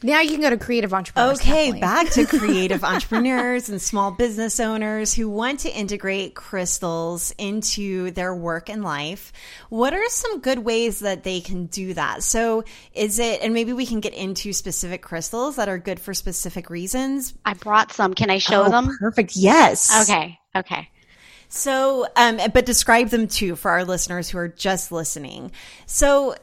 Now you can go to creative entrepreneurs. Okay, back to [LAUGHS] creative entrepreneurs and small business owners who want to integrate crystals into their work and life. What are some good ways that they can do that? So, is it, and maybe we can get into specific crystals that are good for specific reasons? I brought some. Can I show oh, them? Perfect. Yes. Okay. Okay. So, um, but describe them too for our listeners who are just listening. So,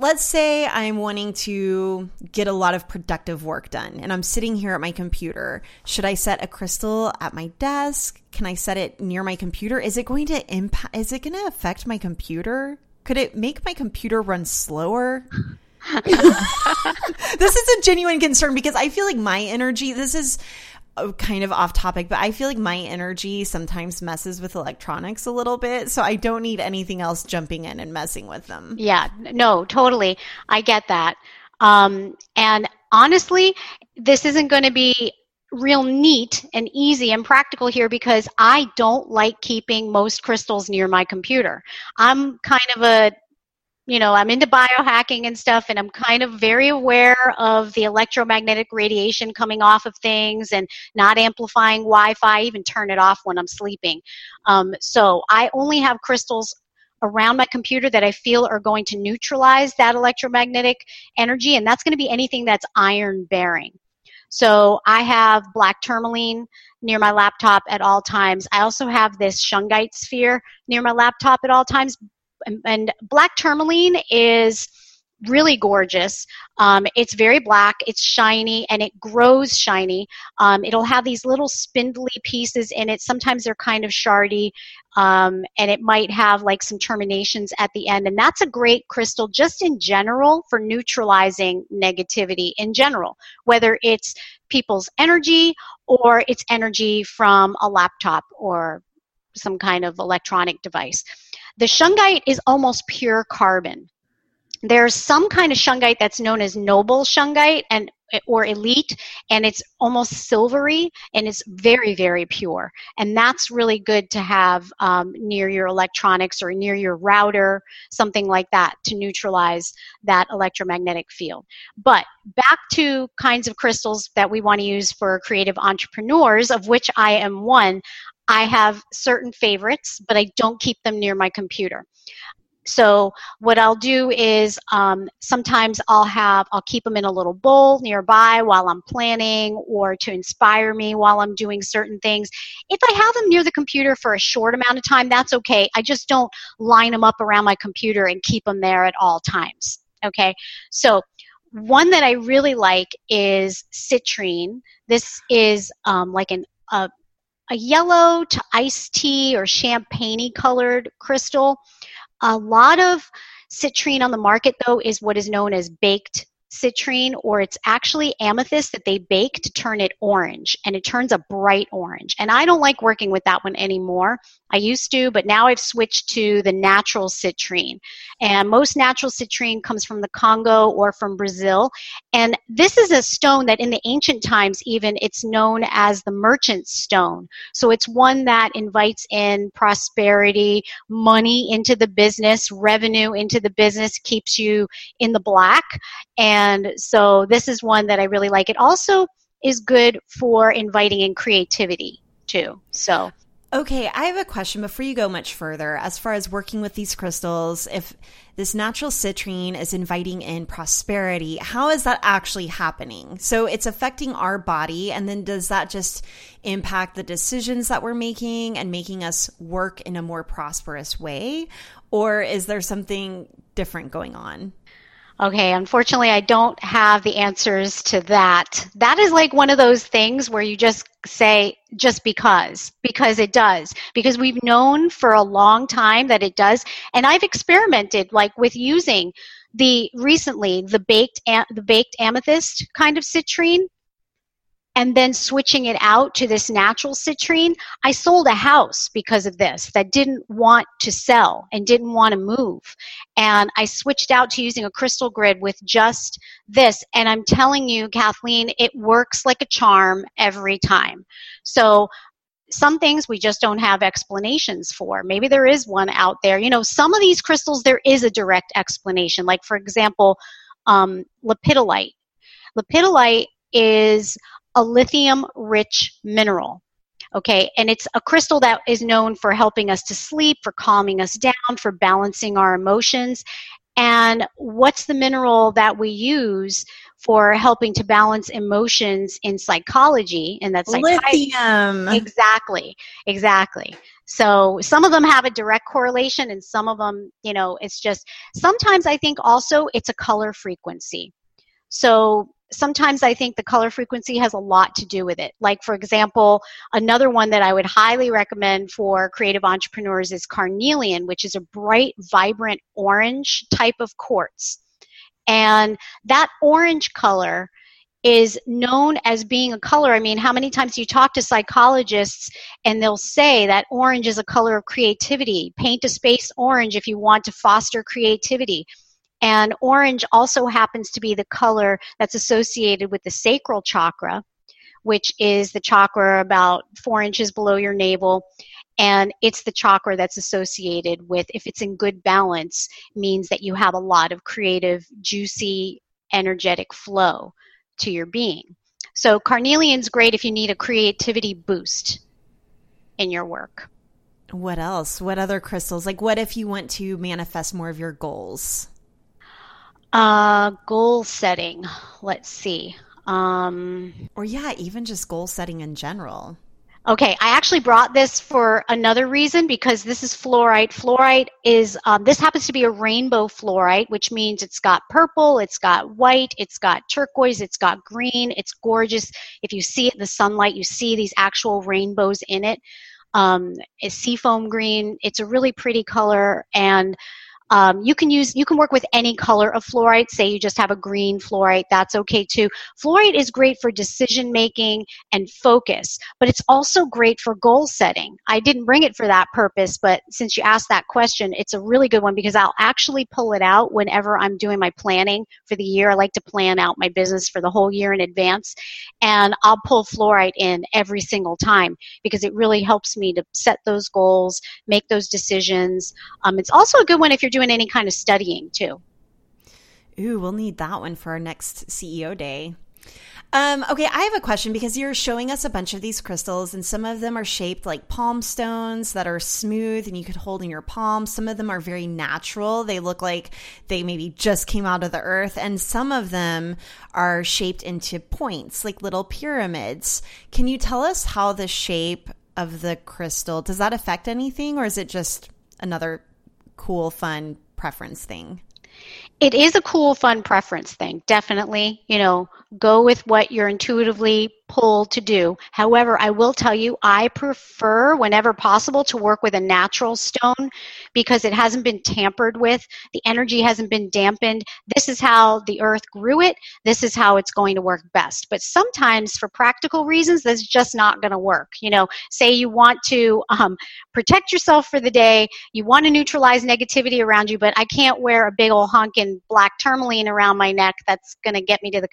let's say I'm wanting to get a lot of productive work done and I'm sitting here at my computer. Should I set a crystal at my desk? Can I set it near my computer? Is it going to impact is it going to affect my computer? Could it make my computer run slower? [LAUGHS] [LAUGHS] this is a genuine concern because I feel like my energy, this is kind of off topic, but I feel like my energy sometimes messes with electronics a little bit. So I don't need anything else jumping in and messing with them. Yeah, no, totally. I get that. Um, and honestly, this isn't going to be real neat and easy and practical here because I don't like keeping most crystals near my computer. I'm kind of a you know, I'm into biohacking and stuff, and I'm kind of very aware of the electromagnetic radiation coming off of things and not amplifying Wi Fi, even turn it off when I'm sleeping. Um, so I only have crystals around my computer that I feel are going to neutralize that electromagnetic energy, and that's going to be anything that's iron bearing. So I have black tourmaline near my laptop at all times. I also have this shungite sphere near my laptop at all times, and, black tourmaline is really gorgeous. Um, it's very black, it's shiny, and it grows shiny. Um, it'll have these little spindly pieces in it. Sometimes they're kind of shardy, um, and it might have like some terminations at the end. And that's a great crystal just in general for neutralizing negativity in general, whether it's people's energy or it's energy from a laptop or some kind of electronic device. The shungite is almost pure carbon. There's some kind of shungite that's known as noble shungite and or elite and it's almost silvery and it's very very pure and that's really good to have um, near your electronics or near your router something like that to neutralize that electromagnetic field but back to kinds of crystals that we want to use for creative entrepreneurs of which i am one I have certain favorites, but I don't keep them near my computer. So what I'll do is um, sometimes I'll have I'll keep them in a little bowl nearby while I'm planning or to inspire me while I'm doing certain things. If I have them near the computer for a short amount of time, that's okay. I just don't line them up around my computer and keep them there at all times. Okay, so one that I really like is citrine. This is um, like an a, a yellow to iced tea or champagne colored crystal. A lot of citrine on the market, though, is what is known as baked citrine or it's actually amethyst that they bake to turn it orange and it turns a bright orange. And i don't like working with that one anymore. I used to but now i've switched to the natural citrine. And most natural citrine comes from the congo or from brazil. And this is a stone that in the ancient times even it's known as the merchant stone. So it's one that invites in prosperity money into the business revenue into the business keeps you in the black. And and so this is one that I really like. It also is good for inviting in creativity too. So Okay, I have a question before you go much further. As far as working with these crystals, if this natural citrine is inviting in prosperity, how is that actually happening? So it's affecting our body, and then does that just impact the decisions that we're making and making us work in a more prosperous way? Or is there something different going on? Okay, unfortunately, I don't have the answers to that. That is like one of those things where you just say, just because, because it does. Because we've known for a long time that it does. And I've experimented like with using the recently the baked the baked amethyst kind of citrine and then switching it out to this natural citrine, I sold a house because of this that didn't want to sell and didn't want to move. And I switched out to using a crystal grid with just this. And I'm telling you, Kathleen, it works like a charm every time. So some things we just don't have explanations for. Maybe there is one out there. You know, some of these crystals, there is a direct explanation. Like, for example, um, lepidolite. Lepidolite is a lithium rich mineral. Okay, and it's a crystal that is known for helping us to sleep, for calming us down, for balancing our emotions. And what's the mineral that we use for helping to balance emotions in psychology? And that's lithium. Exactly, exactly. So some of them have a direct correlation, and some of them, you know, it's just sometimes I think also it's a color frequency. So sometimes I think the color frequency has a lot to do with it. Like, for example, another one that I would highly recommend for creative entrepreneurs is carnelian, which is a bright, vibrant orange type of quartz. And that orange color is known as being a color. I mean, how many times do you talk to psychologists and they'll say that orange is a color of creativity? Paint a space orange if you want to foster creativity. And orange also happens to be the color that's associated with the sacral chakra, which is the chakra about four inches below your navel. And it's the chakra that's associated with, if it's in good balance, means that you have a lot of creative, juicy, energetic flow to your being. So carnelian's great if you need a creativity boost in your work. What else? What other crystals? Like, what if you want to manifest more of your goals? Uh, goal setting. Let's see. Um, or yeah, even just goal setting in general. Okay, I actually brought this for another reason because this is fluorite. Fluorite is, um, this happens to be a rainbow fluorite, which means it's got purple, it's got white, it's got turquoise, it's got green. It's gorgeous. If you see it in the sunlight, you see these actual rainbows in it. Um, it's seafoam green. It's a really pretty color and um, you can use you can work with any color of fluorite. Say you just have a green fluorite, that's okay too. Fluorite is great for decision making and focus, but it's also great for goal setting. I didn't bring it for that purpose, but since you asked that question, it's a really good one because I'll actually pull it out whenever I'm doing my planning for the year. I like to plan out my business for the whole year in advance, and I'll pull fluorite in every single time because it really helps me to set those goals, make those decisions. Um, it's also a good one if you're doing doing any kind of studying too. Ooh, we'll need that one for our next CEO day. Um, okay, I have a question because you're showing us a bunch of these crystals, and some of them are shaped like palm stones that are smooth and you could hold in your palm. Some of them are very natural. They look like they maybe just came out of the earth, and some of them are shaped into points, like little pyramids. Can you tell us how the shape of the crystal does that affect anything, or is it just another cool, fun preference thing? It is a cool, fun preference thing. Definitely, you know, go with what you're intuitively pulled to do. However, I will tell you, I prefer, whenever possible, to work with a natural stone because it hasn't been tampered with. The energy hasn't been dampened. This is how the earth grew it. This is how it's going to work best. But sometimes, for practical reasons, that's just not going to work. You know, say you want to um, protect yourself for the day, you want to neutralize negativity around you, but I can't wear a big old hunk in black tourmaline around my neck that's going to get me to the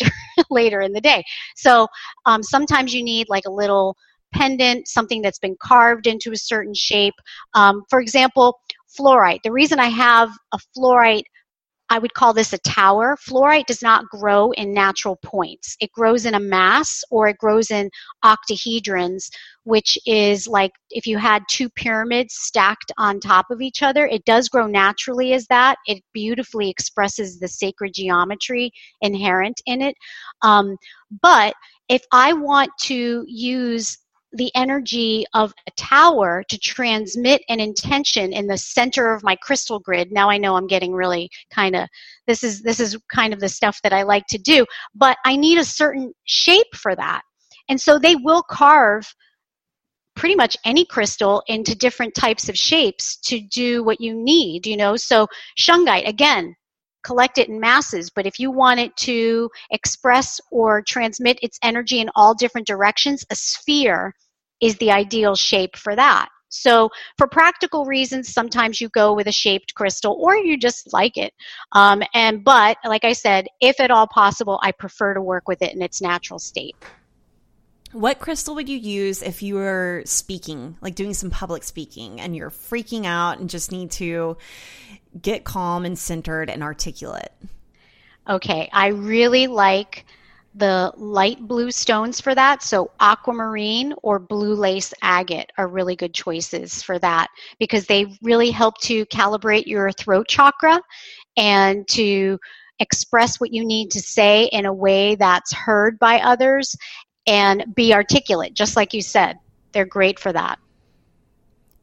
[LAUGHS] later in the day. So um, sometimes you need like a little pendant, something that's been carved into a certain shape. Um, for example, fluorite. The reason I have a fluorite I would call this a tower. Fluorite does not grow in natural points. It grows in a mass or it grows in octahedrons, which is like if you had two pyramids stacked on top of each other. It does grow naturally as that. It beautifully expresses the sacred geometry inherent in it. Um, but if I want to use the energy of a tower to transmit an intention in the center of my crystal grid. Now i know i'm getting really kind of this is this is kind of the stuff that i like to do but i need a certain shape for that. And so they will carve pretty much any crystal into different types of shapes to do what you need you know? So shungite again collect it in masses. But if you want it to express or transmit its energy in all different directions, a sphere is the ideal shape for that. So, for practical reasons, sometimes you go with a shaped crystal, or you just like it. Um, and but, like I said, if at all possible, I prefer to work with it in its natural state. What crystal would you use if you were speaking, like doing some public speaking, and you're freaking out and just need to get calm and centered and articulate? Okay, I really like the light blue stones for that. So aquamarine or blue lace agate are really good choices for that because they really help to calibrate your throat chakra and to express what you need to say in a way that's heard by others and be articulate, just like you said. They're great for that.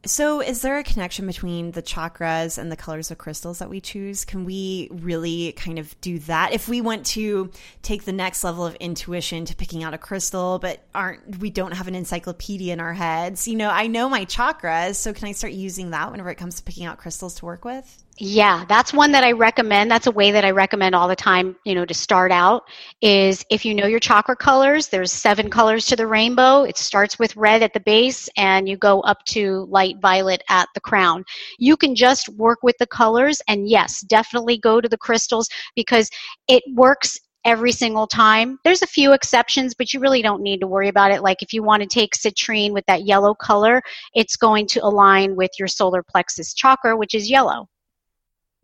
So, is there a connection between the chakras and the colors of crystals that we choose? Can we really kind of do that? If we want to take the next level of intuition to picking out a crystal, but aren't we don't have an encyclopedia in our heads? You know, I know my chakras, so can I start using that whenever it comes to picking out crystals to work with? Yeah, that's one that I recommend. That's a way that I recommend all the time, you know, to start out is if you know your chakra colors, there's seven colors to the rainbow. It starts with red at the base and you go up to light violet at the crown. You can just work with the colors and yes, definitely go to the crystals because it works every single time. There's a few exceptions, but you really don't need to worry about it. Like if you want to take citrine with that yellow color, it's going to align with your solar plexus chakra, which is yellow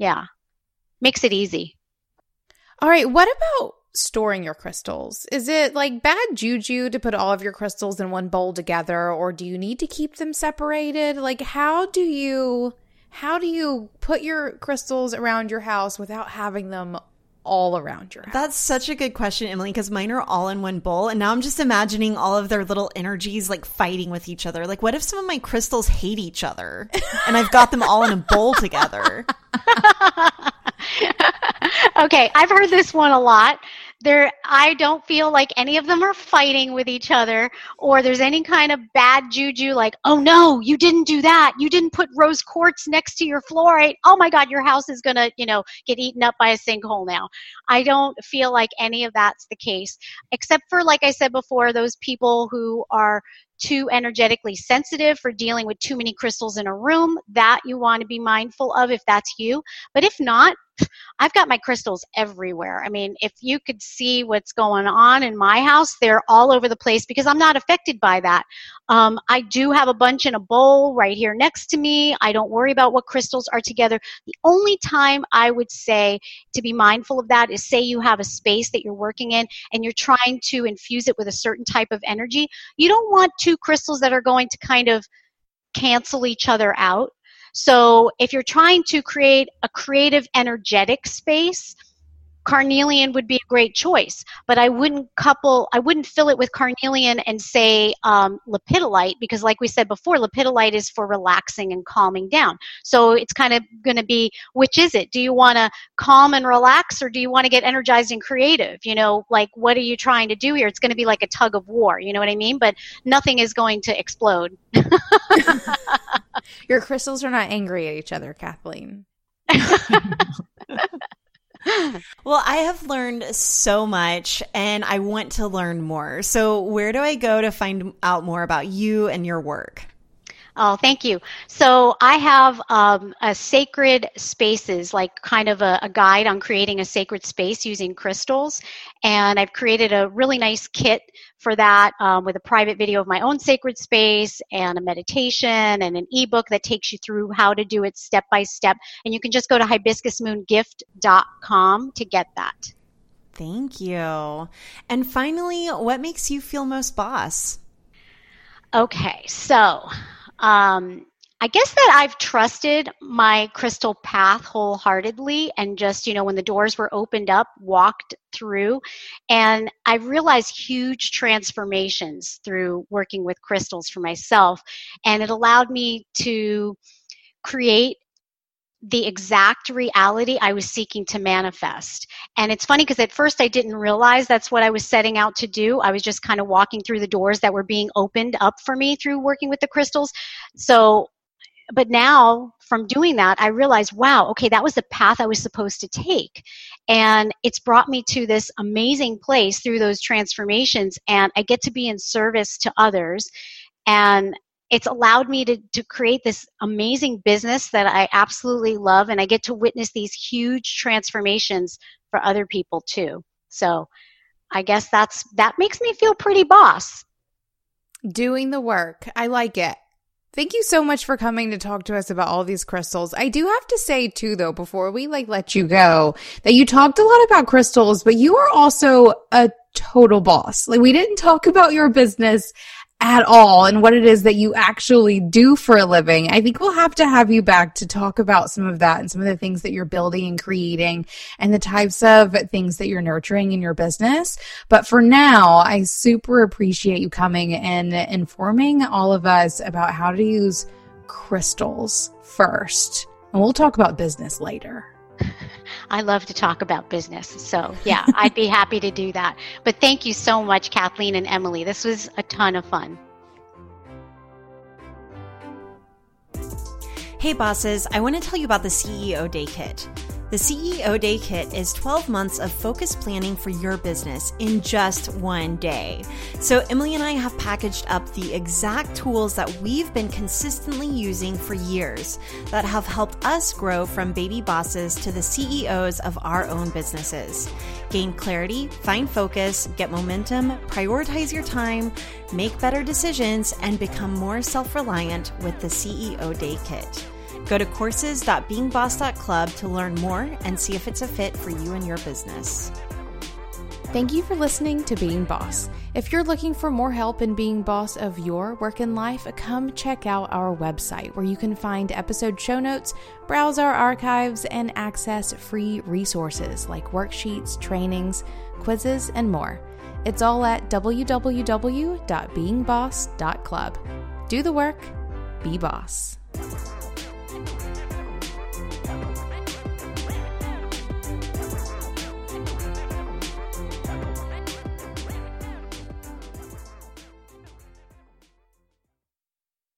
yeah. Makes it easy. All right what about storing your crystals? Is it like bad juju to put all of your crystals in one bowl together or do you need to keep them separated? Like how do you how do you put your crystals around your house without having them all around your house? That's such a good question, Emily, because mine are all in one bowl. And now I'm just imagining all of their little energies like fighting with each other. Like, what if some of my crystals hate each other and I've got them all in a bowl together? [LAUGHS] okay, I've heard this one a lot there i don't feel like any of them are fighting with each other or there's any kind of bad juju like oh no you didn't do that. You didn't put rose quartz next to your fluorite. Oh my god your house is going to you know get eaten up by a sinkhole now. I don't feel like any of that's the case except for like i said before those people who are too energetically sensitive for dealing with too many crystals in a room that you want to be mindful of if that's you. But if not I've got my crystals everywhere. I mean, if you could see what's going on in my house, they're all over the place because I'm not affected by that. Um, I do have a bunch in a bowl right here next to me. I don't worry about what crystals are together. The only time I would say to be mindful of that is say you have a space that you're working in and you're trying to infuse it with a certain type of energy. You don't want two crystals that are going to kind of cancel each other out. So if you're trying to create a creative, energetic space, carnelian would be a great choice but i wouldn't couple i wouldn't fill it with carnelian and say um, lepidolite because like we said before lepidolite is for relaxing and calming down. So it's kind of going to be which is it? Do you want to calm and relax or do you want to get energized and creative? You know like what are you trying to do here? It's going to be like a tug of war you know what i mean? But nothing is going to explode. [LAUGHS] Your crystals are not angry at each other kathleen [LAUGHS] [LAUGHS] [LAUGHS] well, I have learned so much and I want to learn more. So, where do I go to find out more about you and your work? Oh, thank you. So I have um, a sacred spaces, like kind of a, a, guide on creating a sacred space using crystals. And I've created a really nice kit for that um, with a private video of my own sacred space and a meditation and an ebook that takes you through how to do it step by step. And you can just go to hibiscusmoongift.com to get that. Thank you. And finally, what makes you feel most boss? Okay, so um, I guess that I've trusted my crystal path wholeheartedly and just, you know, when the doors were opened up, walked through. And I realized huge transformations through working with crystals for myself. And it allowed me to create the exact reality I was seeking to manifest. And it's funny because at first I didn't realize that's what I was setting out to do. I was just kind of walking through the doors that were being opened up for me through working with the crystals. So, but now from doing that, I realized, wow, okay, that was the path I was supposed to take. And it's brought me to this amazing place through those transformations. And I get to be in service to others. And it's allowed me to, to create this amazing business that I absolutely love, and I get to witness these huge transformations for other people too. So I guess that's that makes me feel pretty boss. Doing the work. I like it. Thank you so much for coming to talk to us about all these crystals. I do have to say too though before we like let you go that you talked a lot about crystals, but you are also a total boss. Like we didn't talk about your business at all and what it is that you actually do for a living. I think we'll have to have you back to talk about some of that and some of the things that you're building and creating and the types of things that you're nurturing in your business. But for now, I super appreciate you coming and informing all of us about how to use crystals first. And we'll talk about business later. I love to talk about business. So, yeah, I'd be happy to do that. But thank you so much, Kathleen and Emily. This was a ton of fun. Hey, bosses, I want to tell you about the CEO Day Kit. The CEO Day Kit is 12 months of focused planning for your business in just one day. So, Emily and I have packaged up the exact tools that we've been consistently using for years that have helped us grow from baby bosses to the CEOs of our own businesses. Gain clarity, find focus, get momentum, prioritize your time, make better decisions, and become more self reliant with the CEO Day Kit. Go to courses.beingboss.club to learn more and see if it's a fit for you and your business. Thank you for listening to Being Boss. If you're looking for more help in being boss of your work and life, come check out our website where you can find episode show notes, browse our archives, and access free resources like worksheets, trainings, quizzes, and more. It's all at www.beingboss.club. Do the work, be boss.